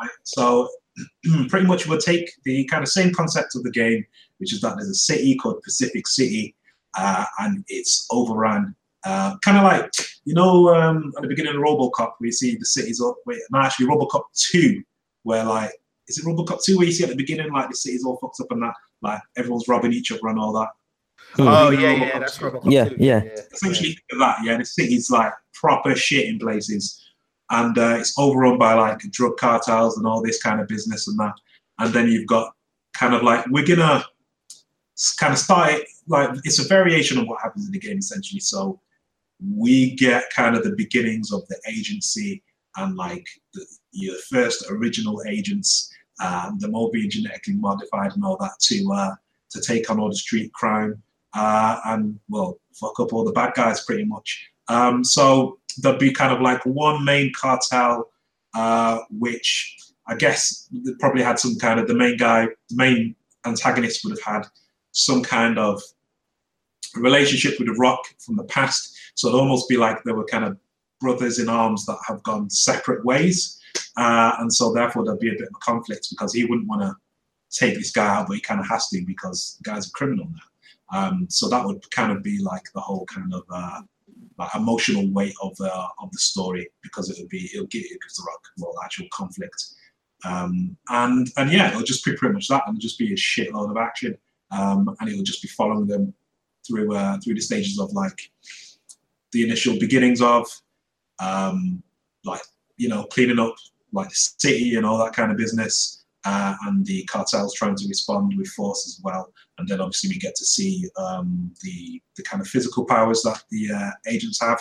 Right? So pretty much we'll take the kind of same concept of the game, which is that there's a city called Pacific City, uh, and it's overrun. Uh, kind of like you know um, at the beginning of RoboCop, we see the cities up. Wait, no, actually RoboCop two, where like is it RoboCop two where you see at the beginning like the city's all fucked up and that like everyone's robbing each other and all that. Oh You know yeah, yeah, that's Robocop Yeah, 2, yeah. essentially think of that, yeah. The city's like proper shit in places, and uh, it's overrun by like drug cartels and all this kind of business and that. And then you've got kind of like we're gonna kind of start it like it's a variation of what happens in the game essentially. So we get kind of the beginnings of the agency and like the, your first original agents, um, them all being genetically modified and all that to uh, to take on all the street crime uh, and well fuck up all the bad guys pretty much. Um, so there'd be kind of like one main cartel, uh, which I guess probably had some kind of the main guy, the main antagonist would have had some kind of relationship with the Rock from the past. So it'd almost be like they were kind of brothers in arms that have gone separate ways. Uh, and so therefore there'd be a bit of a conflict because he wouldn't want to take this guy out, but he kind of has to because the guy's a criminal now. Um, so that would kind of be like the whole kind of uh, like emotional weight of the of the story because it would be it'll give it gives the rock well actual conflict. Um, and and yeah, it'll just be pretty much that, and just be a shitload of action, um, and it'll just be following them through uh, through the stages of like the initial beginnings of um, like you know cleaning up like the city and all that kind of business, uh, and the cartels trying to respond with force as well. And then obviously we get to see um, the the kind of physical powers that the uh, agents have,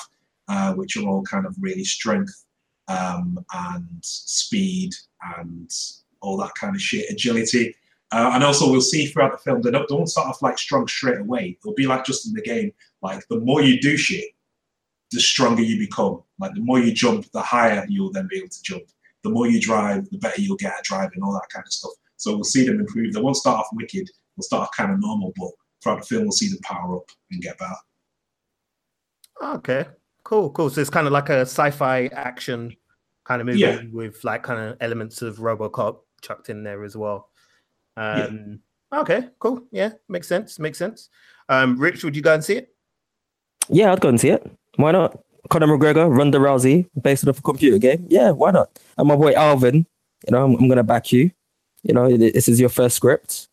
uh, which are all kind of really strength um, and speed and all that kind of shit, agility. Uh, and also we'll see throughout the film they don't, won't start off like strong straight away. It'll be like just in the game, like the more you do shit, the stronger you become. Like the more you jump, the higher you'll then be able to jump. The more you drive, the better you'll get at driving, all that kind of stuff. So we'll see them improve. They won't start off wicked. They'll start off kind of normal, but throughout the film we'll see them power up and get better. Okay, cool, cool. So it's kind of like a sci-fi action kind of movie Yeah. with like kind of elements of RoboCop chucked in there as well. Um, Okay, cool. Yeah, makes sense. Makes sense. Um, Rich, would you go and see it? Yeah, I'd go and see it. Why not? Conor McGregor, Ronda Rousey, based off a computer game. Yeah, why not? And my boy Alvin, you know, I'm, I'm gonna back you. You know, this is your first script.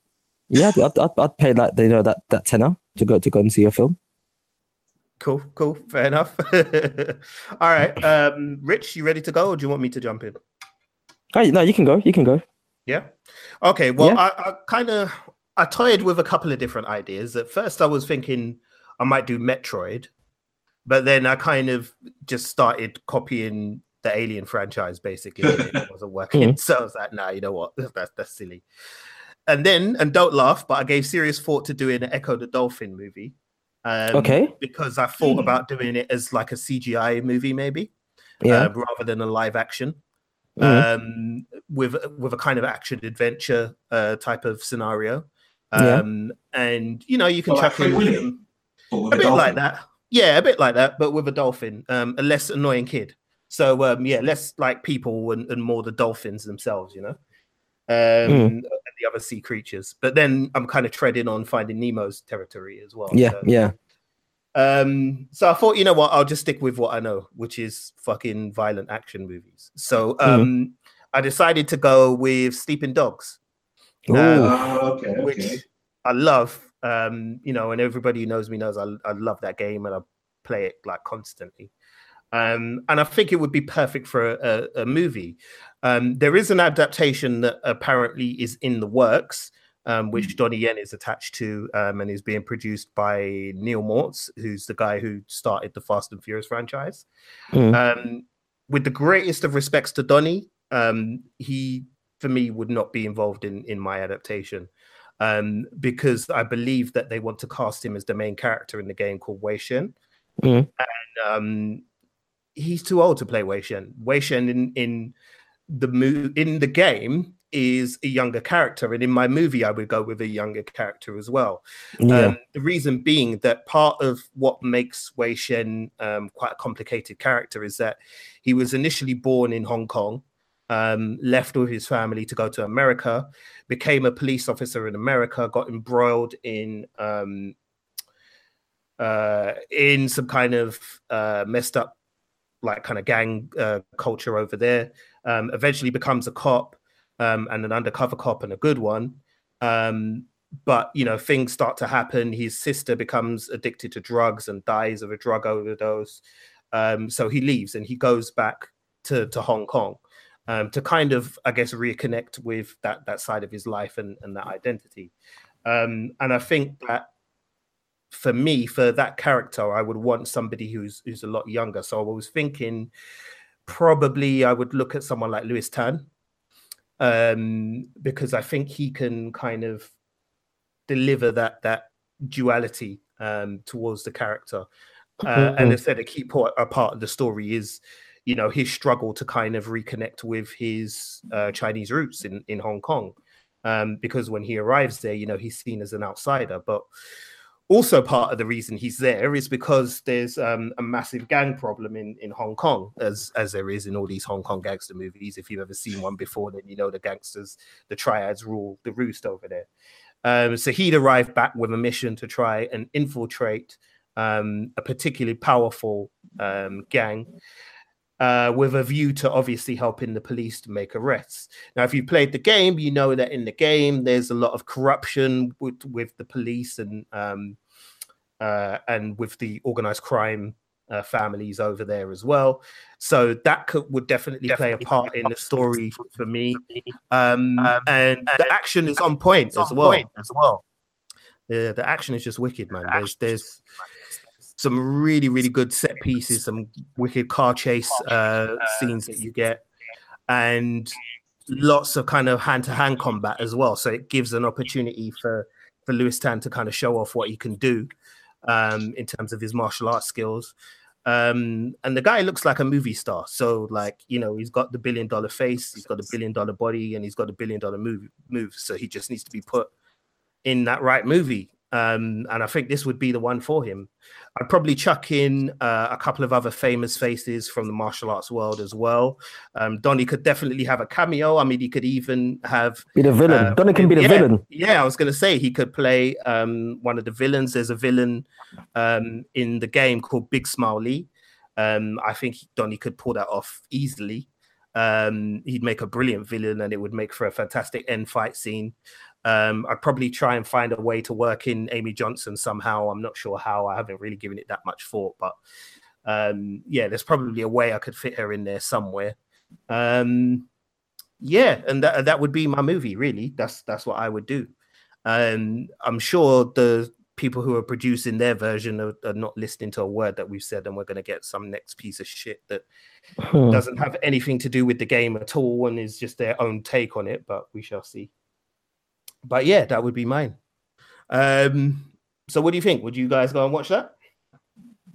Yeah, I'd, I'd, I'd pay like you know that that tenner to go to go and see your film. Cool, cool. Fair enough. All right. Um, Rich, you ready to go, or do you want me to jump in? Oh, no, you can go. You can go. Yeah. Okay. Well, Yeah. I, I kind of I toyed with a couple of different ideas. At first, I was thinking I might do Metroid, but then I kind of just started copying the Alien franchise. Basically, it wasn't working. So I was like, nah, you know what? That's that's silly. And then, and don't laugh, but I gave serious thought to doing an Ecco the Dolphin movie. Um, Okay. Because I thought about doing it as like a CGI movie, maybe. Yeah. uh, rather than a live action. Mhm. Um, with with a kind of action adventure uh, type of scenario, Yeah. um, and you know you can Well, like chuck in Free Willy, but with a bit dolphin. like that. Yeah, a bit like that, but with a dolphin, um, a less annoying kid. So um, yeah, less like people and, and more the dolphins themselves, you know, um, Mm. and the other sea creatures. But then I'm kind of treading on Finding Nemo's territory as well. Yeah, so- yeah. Um, so I thought, you know what, I'll just stick with what I know, which is fucking violent action movies. So Mm-hmm. um, I decided to go with Sleeping Dogs Ooh. Oh, okay, okay. which I love. Um, you know, and everybody who knows me knows I, I love that game and I play it like constantly. Um, and I think it would be perfect for a, a, a movie. Um, there is an adaptation that apparently is in the works, um, which Donnie Yen is attached to, um, and is being produced by Neal Moritz, who's the guy who started the Fast and Furious franchise. Mm. Um, with the greatest of respects to Donnie, um, he for me would not be involved in in my adaptation um, because I believe that they want to cast him as the main character in the game called Wei Shen. Mhm. And um, he's too old to play Wei Shen. Wei Shen in, in the mo- in the game is a younger character, and in my movie, I would go with a younger character as well. Yeah. Um, the reason being that part of what makes Wei Shen um, quite a complicated character is that he was initially born in Hong Kong, um, left with his family to go to America, became a police officer in America, got embroiled in um, uh, in some kind of uh, messed up, like kind of gang uh, culture over there. Um, eventually becomes a cop um, and an undercover cop and a good one. Um, but you know things start to happen. His sister becomes addicted to drugs and dies of a drug overdose. Um, so he leaves and he goes back to to Hong Kong um, to kind of, I guess, reconnect with that that side of his life and, and that identity. Um, and I think that for me, for that character, I would want somebody who's who's a lot younger. So I was thinking probably I would look at someone like Lewis Tan um, because I think he can kind of deliver that that duality um, towards the character. Uh, and Mhm. instead, a key part, a part of the story is, you know, his struggle to kind of reconnect with his uh, Chinese roots in in Hong Kong, um, because when he arrives there, you know, he's seen as an outsider. But also, part of the reason he's there is because there's um, a massive gang problem in in Hong Kong, as as there is in all these Hong Kong gangster movies. If you've ever seen one before, then you know the gangsters, the triads rule the roost over there. Um, so he'd arrived back with a mission to try and infiltrate um, a particularly powerful um, gang uh, with a view to obviously helping the police to make arrests. Now, if you played the game, you know that in the game there's a lot of corruption with, with the police and um, uh, and with the organized crime uh, families over there as well. So that could, would definitely play a part in the story for me. Um, and the action is on point as well. As well. The, the action is just wicked, man. There's there's some really really good set pieces, some wicked car chase uh, scenes that you get, and lots of kind of hand to hand combat as well. So it gives an opportunity for for Lewis Tan to kind of show off what he can do um, in terms of his martial arts skills. Um, and the guy looks like a movie star. So, like, you know, he's got the billion dollar face, he's got a billion dollar body, and he's got a billion dollar move move. So he just needs to be put in that right movie. Um, and I think this would be the one for him. I'd probably chuck in uh, a couple of other famous faces from the martial arts world as well. Um, Donnie could definitely have a cameo. I mean, he could even have Be the villain. uh, Donnie can be the yeah, villain. Yeah, I was going to say he could play um, one of the villains. There's a villain um, in the game called Big Smile Lee. Um, I think Donnie could pull that off easily. Um, he'd make a brilliant villain, and it would make for a fantastic end fight scene. Um, I'd probably try and find a way to work in Amy Johnston somehow. I'm not sure how. I haven't really given it that much thought, but um, yeah, there's probably a way I could fit her in there somewhere. Um, yeah, and that that would be my movie. Really, that's that's what I would do. Um, I'm sure the people who are producing their version are, are not listening to a word that we've said, and we're going to get some next piece of shit that Hmm. doesn't have anything to do with the game at all and is just their own take on it. But we shall see. But yeah, that would be mine. Um, so what do you think? Would you guys go and watch that?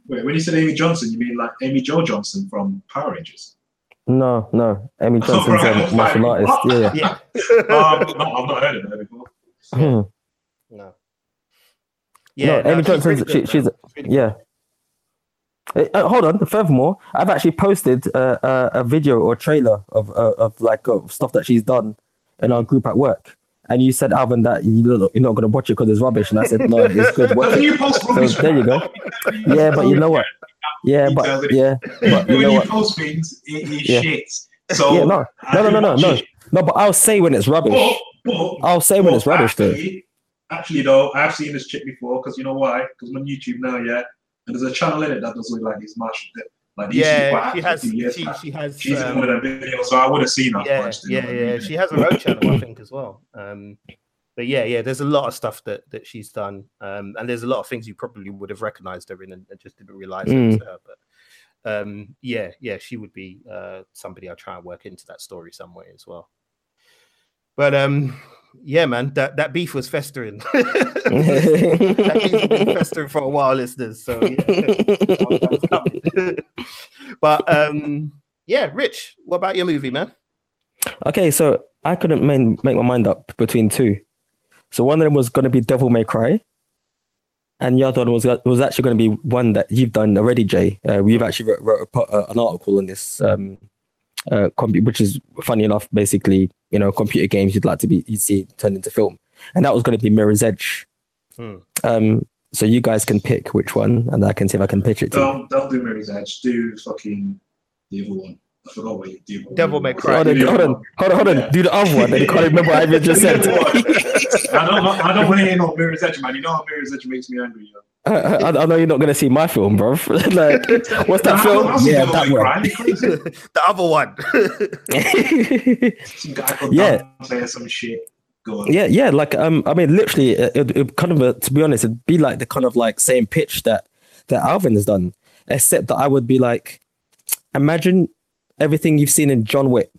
Wait, when you said Amy Johnston, you mean like Amy Jo Johnson from Power Rangers? No, no. Amy Oh, Johnson's right. a martial artist. Yeah, Yeah. um, no, I've not heard of her before. yeah. No. no, Amy she's Johnson's really she, good, she's. She's yeah. Eh, uh, hold on. Furthermore, I've actually posted uh, uh, a video or trailer of uh, of like stuff that she's done in our group at work. And you said, Alvin, that you you're not going to watch it because it's rubbish. And I said, no, it's good. Watch it. So there you go. Yeah, but you know what? Yeah, but yeah, but you when know you what? post things, it is shit. So Yeah, no, no, no, no, no, no, no. But I'll say when it's rubbish. I'll say when it's rubbish, though. actually, actually, though, I've seen this chick before because you know why? Because I'm on YouTube now, yeah, and there's a channel in it that does look like these martial, like Yeah, she has. active years She, back. she has. She's in um, one of them videos, so I would have seen her. yeah, first, you yeah, know yeah. She has her own channel, I think, as well. Um, but yeah, yeah. There's a lot of stuff that that she's done, um, and there's a lot of things you probably would have recognized her in and, and just didn't realize it was Mm. her. But um, yeah, yeah, she would be uh, somebody I'll try and work into that story some way as well. But um, yeah, man, that that beef was festering. that beef been festering for a while, listeners. So yeah. but um, yeah, Rich, what about your movie, man? Okay, so I couldn't main, make my mind up between two. So one of them was going to be Devil May Cry, and the other one was was actually going to be one that you've done already, Jay. Uh, we've actually wrote, wrote a, uh, an article on this, um, uh, compu- which is funny enough. Basically, you know, computer games you'd like to be you'd see turned into film, and that was going to be Mirror's Edge. Hmm. Um, so you guys can pick which one, and I can see if I can pitch it to. Don't don't do Mirror's Edge. Do fucking the other one. I forgot what you do. Devil May Cry. Hold on, hold on, hold on, hold on. Do the other one. I you can't remember what I just said. I don't. I don't want to hear no Mirror's Edge, man. You know how Mirror's Edge makes me angry. Yo. I, I, I know you're not going to see my film, bro. like, what's that Nah, film? Yeah, that one. Cry. The other one. Some guy called Yeah. Saying some shit. Go on. yeah, yeah. Like, um, I mean, literally, it, it, it kind of, a, to be honest, it'd be like the kind of like same pitch that that Alvin has done, except that I would be like, imagine everything you've seen in John Wick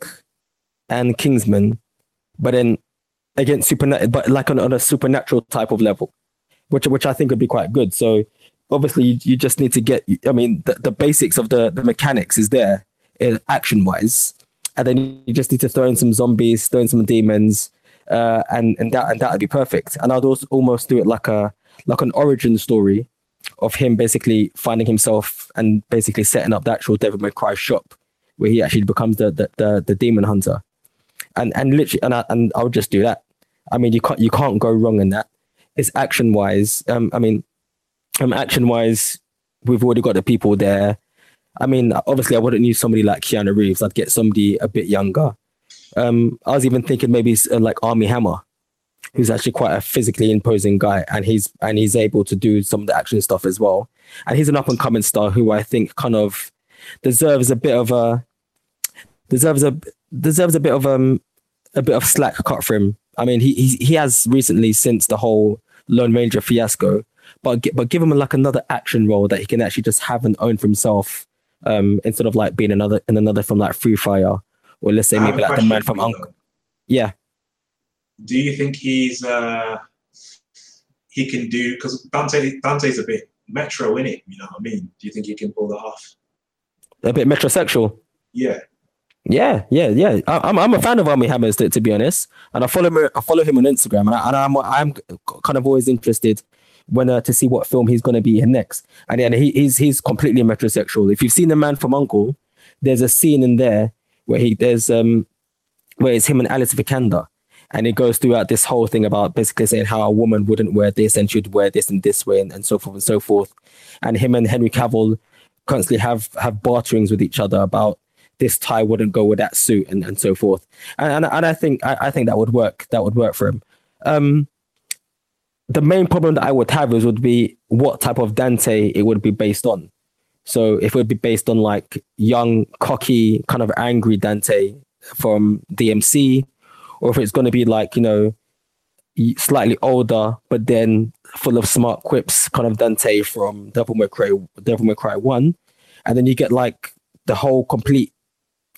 and Kingsman, but then against supernatural, but like on, on a supernatural type of level, which which I think would be quite good. So obviously, you, you just need to get. I mean, the, the basics of the the mechanics is there, action wise, and then you just need to throw in some zombies, throw in some demons, uh, and and that and that would be perfect. And I'd also almost do it like a like an origin story of him basically finding himself and basically setting up the actual Devil May Cry shop where he actually becomes the the, the, the demon hunter. And and literally and I and I would just do that. I mean you can't you can't go wrong in that. It's action wise. Um I mean um action wise we've already got the people there. I mean obviously I wouldn't use somebody like Keanu Reeves. I'd get somebody a bit younger. Um I was even thinking maybe uh, like Armie Hammer who's actually quite a physically imposing guy and he's and he's able to do some of the action stuff as well and he's an up and coming star who i think kind of deserves a bit of a deserves a deserves a bit of um a bit of slack cut for him i mean he he, he has recently since the whole lone ranger fiasco but but give him like another action role that he can actually just have and own for himself um instead of like being another in another from like free fire or let's say maybe like the man from uncle yeah Do you think he's uh he can do because Dante Dante's a bit metro in it, you know what I mean? Do you think he can pull that off? a bit metrosexual Yeah. Yeah, yeah, yeah. I, I'm I'm a fan of Armie Hammers to, to be honest, and I follow him. I follow him on Instagram, and, I, and I'm I'm kind of always interested when uh, to see what film he's going to be in next. And then he, he's he's completely metrosexual. If you've seen the Man from Uncle, there's a scene in there where he there's um where it's him and Alice Vikander, and it goes throughout this whole thing about basically saying how a woman wouldn't wear this and should wear this and this way and, and so forth and so forth, and him and Henry Cavill constantly have have barterings with each other about this tie wouldn't go with that suit and, and so forth. And, and and I think I, I think that would work. That would work for him. Um, the main problem that I would have is would be what type of Dante it would be based on. So if it would be based on like young, cocky, kind of angry Dante from DMC, or if it's going to be like you know slightly older but then full of smart quips, kind of Dante from Devil May Cry, Devil May Cry One, and then you get like the whole complete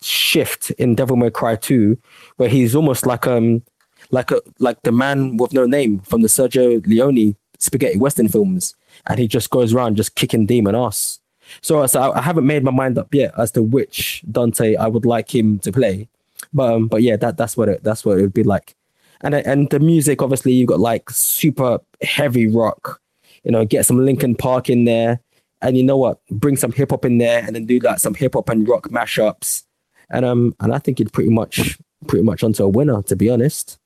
shift in Devil May Cry 2, where he's almost like um like a like the man with no name from the Sergio Leone spaghetti western films, and he just goes around just kicking demon ass. So, so I, I haven't made my mind up yet as to which Dante I would like him to play. But um, but yeah, that that's what it that's what it would be like. And and the music, obviously, you've got like super heavy rock. You know, get some Linkin Park in there, and you know what? Bring some hip hop in there, and then do like some hip hop and rock mashups. And um, and I think it's pretty much pretty much onto a winner, to be honest.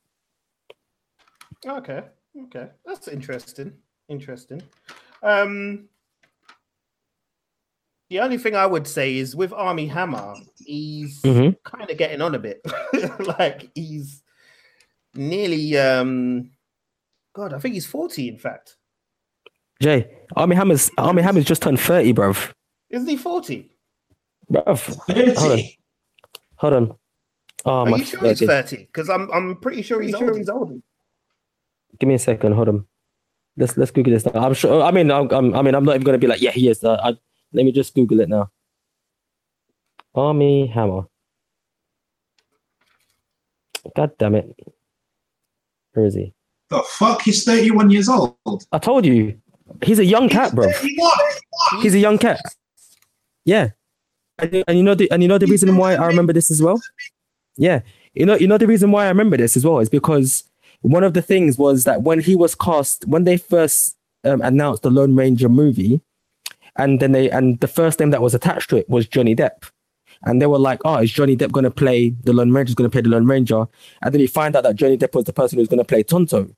Okay, okay, that's interesting. Interesting. Um, the only thing I would say is with Armie Hammer, he's Mhm. kind of getting on a bit. like he's nearly um God, I think he's 40 in fact. Jay, Armie Hammer's Armie Hammer's just turned thirty, bruv. Isn't he 40? Bruv, hold on, hold on. Oh Are my! you sure he's 30? Because I'm I'm pretty sure he's Pretty sure older. he's older. Give me a second. Hold on. Let's let's Google this now. I'm sure. I mean, I'm, I'm I mean, I'm not even gonna be like, yeah, he is. Uh, I, let me just Google it now. Armie Hammer. God damn it. Where is he? The fuck? He's 31 years old. I told you. He's a young cat, bro. 31. He's a young cat. Yeah. And, you- and you know the and you know the reason why I remember this as well? Yeah. You know, you know the reason why I remember this as well is because one of the things was that when he was cast, when they first um, announced the Lone Ranger movie, and then they and the first name that was attached to it was Johnny Depp. And they were like, oh, is Johnny Depp going to play the Lone Ranger? Is going to play the Lone Ranger? And then you find out that Johnny Depp was the person who's going to play Tonto.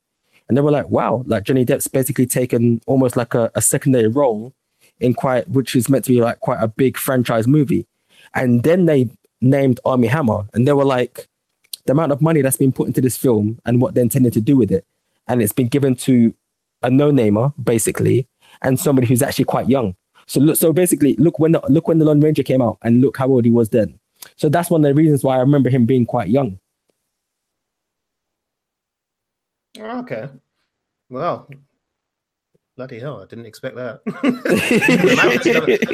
And they were like, wow, like Johnny Depp's basically taken almost like a, a secondary role in quite, which is meant to be like quite a big franchise movie. And then they named Armie Hammer, and they were like, the amount of money that's been put into this film and what they intended to do with it, and it's been given to a no-namer basically, and somebody who's actually quite young. So look, so basically, look when the, look when the Lone Ranger came out, and look how old he was then. So that's one of the reasons why I remember him being quite young. Okay. Well, bloody hell, I didn't expect that. the,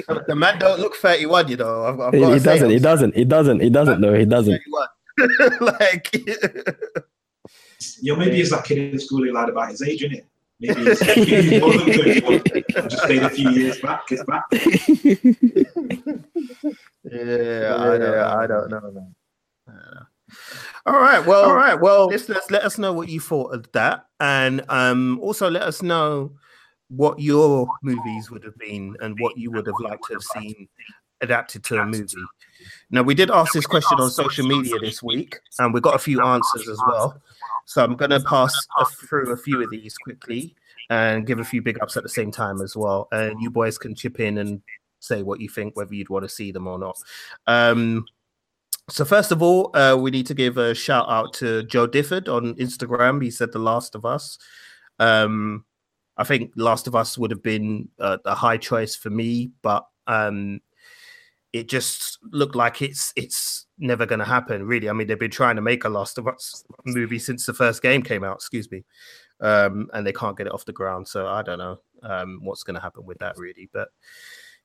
man, the man don't look 31, you know. I've, I've He, gotta doesn't. He doesn't. He doesn't. He doesn't. No, he doesn't. 31. like, Yo, maybe it's that kid in school who lied about his age, innit? Maybe he's, maybe he's more than 31. Just stayed a few years back. It's back. yeah, I don't, I don't know. man. I. All right, well, all right, well, listeners, let us know what you thought of that, and um, also let us know what your movies would have been and what you would have liked to have seen adapted to a movie. Now, we did ask this question on social media this week, and we got a few answers as well. So I'm going to pass through a few of these quickly and give a few big ups at the same time as well. And you boys can chip in and say what you think, whether you'd want to see them or not. Um, so first of all, uh, we need to give a shout out to Joe Difford on Instagram. He said The Last of Us. Um, I think Last of Us would have been uh, a high choice for me, but um, it just looked like it's it's never going to happen. Really, I mean, they've been trying to make a Last of Us movie since the first game came out. Excuse me, um, and they can't get it off the ground. So I don't know um, what's going to happen with that, really. But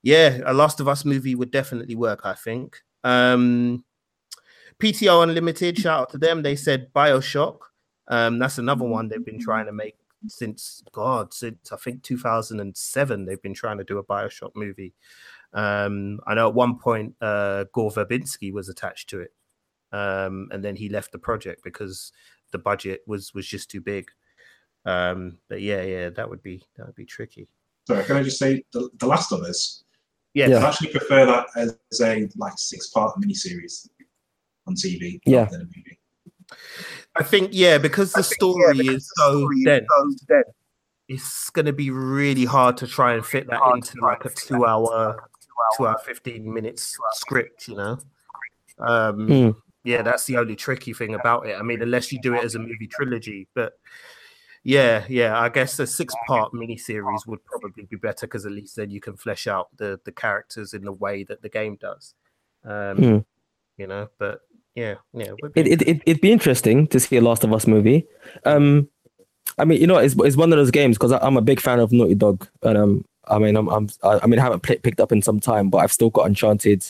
yeah, a Last of Us movie would definitely work. I think. Um, PTO Unlimited, shout out to them. They said Bioshock. Um, that's another one they've been trying to make since God, since I think 2007. They've been trying to do a Bioshock movie. Um, I know at one point uh, Gore Verbinski was attached to it, um, and then he left the project because the budget was was just too big. Um, but yeah, yeah, that would be that would be tricky. Sorry, can I just say the, the Last of Us? Yeah, I actually prefer that as a like six part miniseries on TV. Yeah. than a movie. I think yeah, because the story is so dense. It's going to be really hard to try and fit that into like a two-hour, two-hour, fifteen minutes script. You know, um, Hmm. yeah, that's the only tricky thing about it. I mean, unless you do it as a movie trilogy, but yeah, yeah, I guess a six-part miniseries would probably be better because at least then you can flesh out the the characters in the way that the game does. Um, Hmm. You know, but yeah, yeah, it It, it, it, it'd be interesting to see a Last of Us movie. Um, I mean, you know, it's, it's one of those games because I'm a big fan of Naughty Dog, and um, I mean, I'm, I'm I mean, I haven't pl- picked up in some time, but I've still got Uncharted,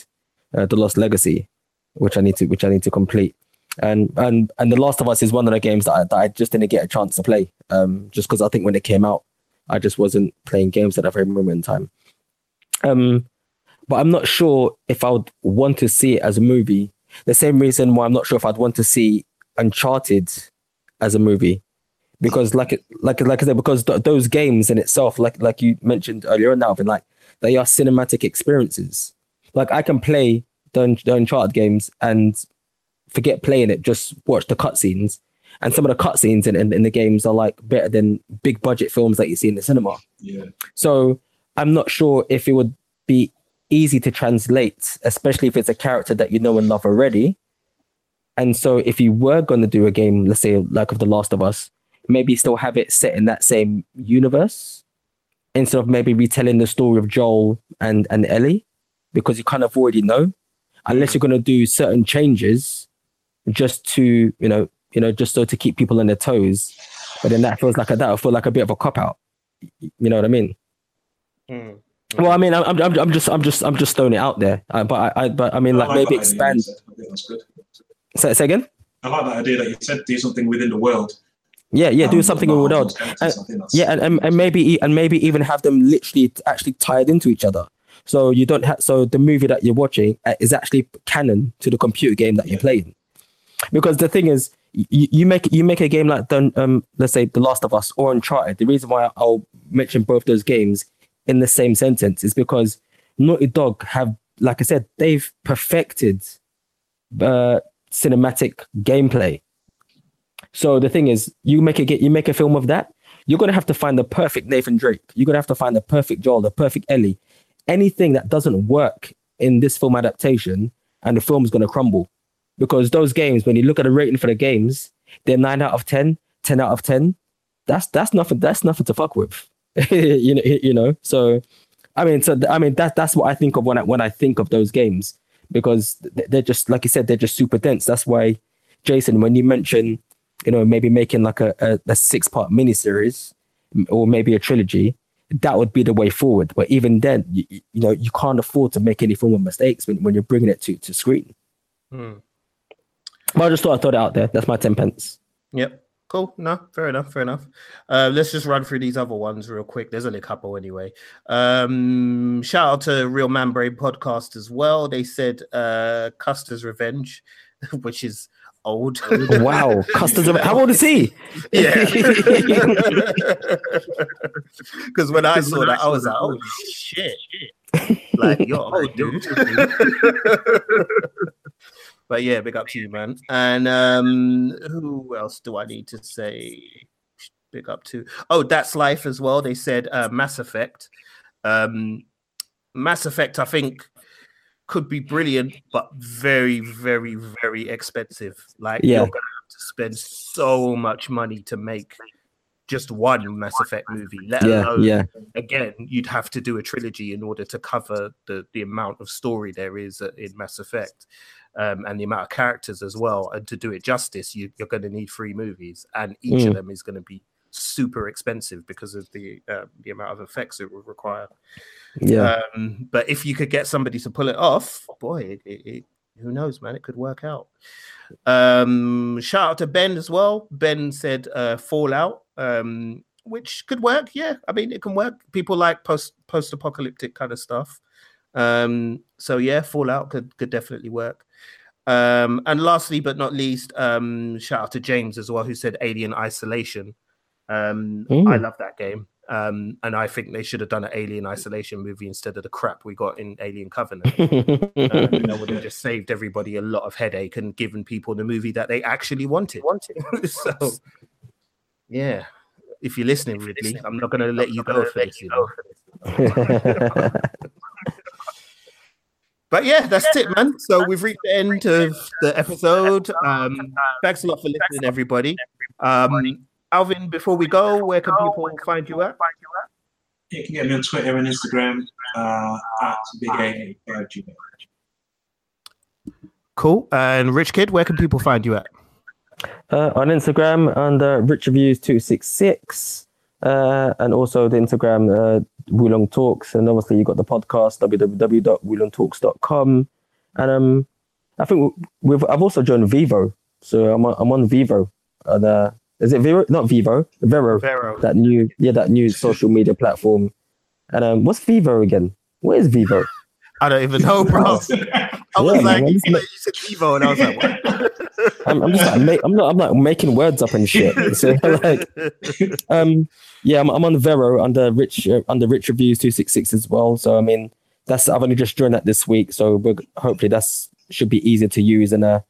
uh, The Lost Legacy, which I need to which I need to complete, and and and The Last of Us is one of the games that I, that I just didn't get a chance to play, um, just because I think when it came out, I just wasn't playing games at that very moment in time. Um, but I'm not sure if I would want to see it as a movie. The same reason why I'm not sure if I'd want to see Uncharted as a movie, because like like like I said, because th- those games in itself, like like you mentioned earlier on, Alvin, like they are cinematic experiences. Like I can play the, Un- the Uncharted games and forget playing it, just watch the cutscenes. And some of the cutscenes in, in, in the games are like better than big budget films that you see in the cinema. Yeah. So I'm not sure if it would be easy to translate, especially if it's a character that you know and love already. And so if you were going to do a game, let's say like of The Last of Us, maybe still have it set in that same universe instead of maybe retelling the story of Joel and, and Ellie, because you kind of already know, unless you're going to do certain changes just to, you know, you know, just so to keep people on their toes. But then that feels like a, that would feel like a bit of a cop out. You know what I mean? Mm. Well, I mean, I'm, I'm, I'm just, I'm just, I'm just throwing it out there. Uh, but I, I, but I mean, I like like maybe expand. That's good. Say, say again. I like that idea that you said do something within the world. Yeah, yeah, do Um, something not in all World. those characters, I think that's- Yeah, and, and, and maybe and maybe even have them literally actually tied into each other. So you don't have so the movie that you're watching uh, is actually canon to the computer game that you're playing. Because the thing is, you, you make you make a game like the, um let's say The Last of Us or Uncharted. The reason why I'll mention both those games in the same sentence is because Naughty Dog have, like I said, they've perfected uh, cinematic gameplay. So the thing is, you make a get you make a film of that, you're gonna have to find the perfect Nathan Drake. You're gonna have to find the perfect Joel, the perfect Ellie. Anything that doesn't work in this film adaptation, and the film's gonna crumble. Because those games, when you look at the rating for the games, they're nine out of 10, 10 out of 10. That's that's nothing, that's nothing to fuck with. you know, you know. So I mean, so I mean that that's what I think of when I when I think of those games because they're just like you said, they're just super dense. That's why, Jason, when you mention, you know, maybe making like a, a, a six part miniseries or maybe a trilogy, that would be the way forward. But even then, you, you know, you can't afford to make any form of mistakes when, when you're bringing it to to screen. Mm. But I just thought I thought it out there. That's my ten pence. Yep. Cool. No, fair enough. Fair enough. Uh, let's just run through these other ones real quick. There's only a couple anyway. Um, shout out to Real Man Brain podcast as well. They said uh, Custer's Revenge, which is old. Wow, Custer's Revenge. How old is he? Yeah. Because when I saw that, I was like, oh shit. Like, you're old, dude. But yeah, big up to you, man. And um, who else do I need to say big up to? Oh, that's life as well. They said uh, Mass Effect. Um, Mass Effect, I think, could be brilliant, but very, very, very expensive. Like, Yeah. you're gonna have to spend so much money to make just one Mass Effect movie, let Yeah, alone yeah. again, you'd have to do a trilogy in order to cover the the amount of story there is uh, in Mass Effect. Um, and the amount of characters as well, and to do it justice, you, you're going to need three movies, and each Mm. of them is going to be super expensive because of the uh, the amount of effects it would require. Yeah. Um, but if you could get somebody to pull it off, boy, it, it, it, who knows, man? It could work out. Um, shout out to Ben as well. Ben said uh, Fallout, um, which could work. Yeah, I mean, it can work. People like post post apocalyptic kind of stuff. Um, so yeah, Fallout could could definitely work. Um, and lastly, but not least, um, shout out to James as well, who said Alien Isolation. Um, I love that game. Um, and I think they should have done an Alien Isolation movie instead of the crap we got in Alien Covenant. Uh, that would have just saved everybody a lot of headache and given people the movie that they actually wanted. so, yeah, if you're listening, Ridley, I'm not going to let you go for this. You know? But yeah, that's it, man. So we've reached the end of the episode. Um, thanks a lot for listening, everybody. Um, Alvin, before we go, where can people find you at? You can get me on Twitter and Instagram uh, at Big A Gmail. Cool. And Rich Kid, where can people find you at? uh, on Instagram under Rich Reviews two six six, uh, and also the Instagram uh, Wulong Talks, and obviously you got the podcast www.wulongtalks.com, and um, I think we've I've also joined Vivo, so I'm on, I'm on Vivo, and uh, is it Vivo? Not Vivo, Vero, Vero. that new yeah that new social media platform, and um, what's Vivo again? What is Vivo? I don't even know, bro. I was Yeah, like, man, you said, you said Evo, and I was like, what? I'm, I'm just like, ma- I'm not, I'm like making words up and shit. So like, um, yeah, I'm, I'm on Vero under Rich, uh, under Rich Reviews two six six as well. So I mean, that's I've only just joined that this week, so we're, hopefully that's should be easier to use and a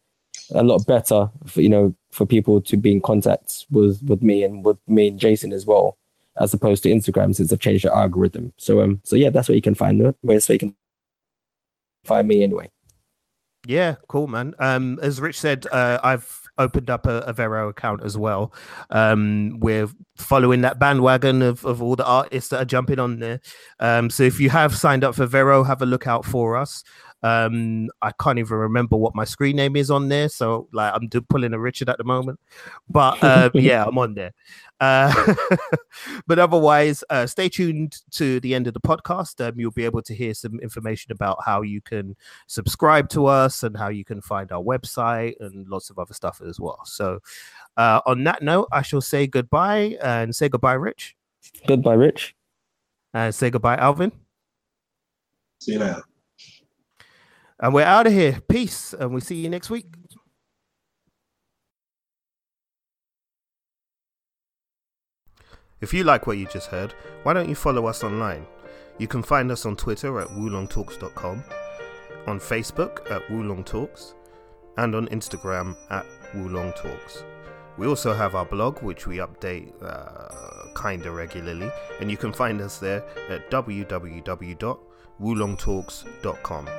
a lot better for you know for people to be in contact with with me and with me and Jason as well, as opposed to Instagram since I've changed the algorithm. So um, so yeah, that's where you can find it. Where so you can find me anyway. Yeah, cool, man. Um, as Rich said, uh, I've opened up a, a Vero account as well. Um, we're following that bandwagon of, of all the artists that are jumping on there. Um, so if you have signed up for Vero, have a look out for us. Um, I can't even remember what my screen name is on there, so like I'm do- pulling a Richard at the moment. But uh, yeah, I'm on there. Uh, but otherwise, uh, stay tuned to the end of the podcast. Um, you'll be able to hear some information about how you can subscribe to us and how you can find our website and lots of other stuff as well. So, uh, on that note, I shall say goodbye and say goodbye, Rich, Goodbye, Rich. and say goodbye, Alvin. See you later. And we're out of here. Peace, and we'll see you next week. If you like what you just heard, why don't you follow us online? You can find us on Twitter at woolongtalks.com, on Facebook at woolongtalks, and on Instagram at woolongtalks. We also have our blog, which we update uh, kinda regularly, and you can find us there at www.woolongtalks.com.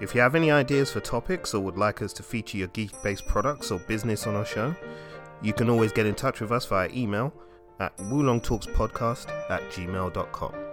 If you have any ideas for topics or would like us to feature your geek based products or business on our show, you can always get in touch with us via email at woolongtalkspodcast at gmail.com.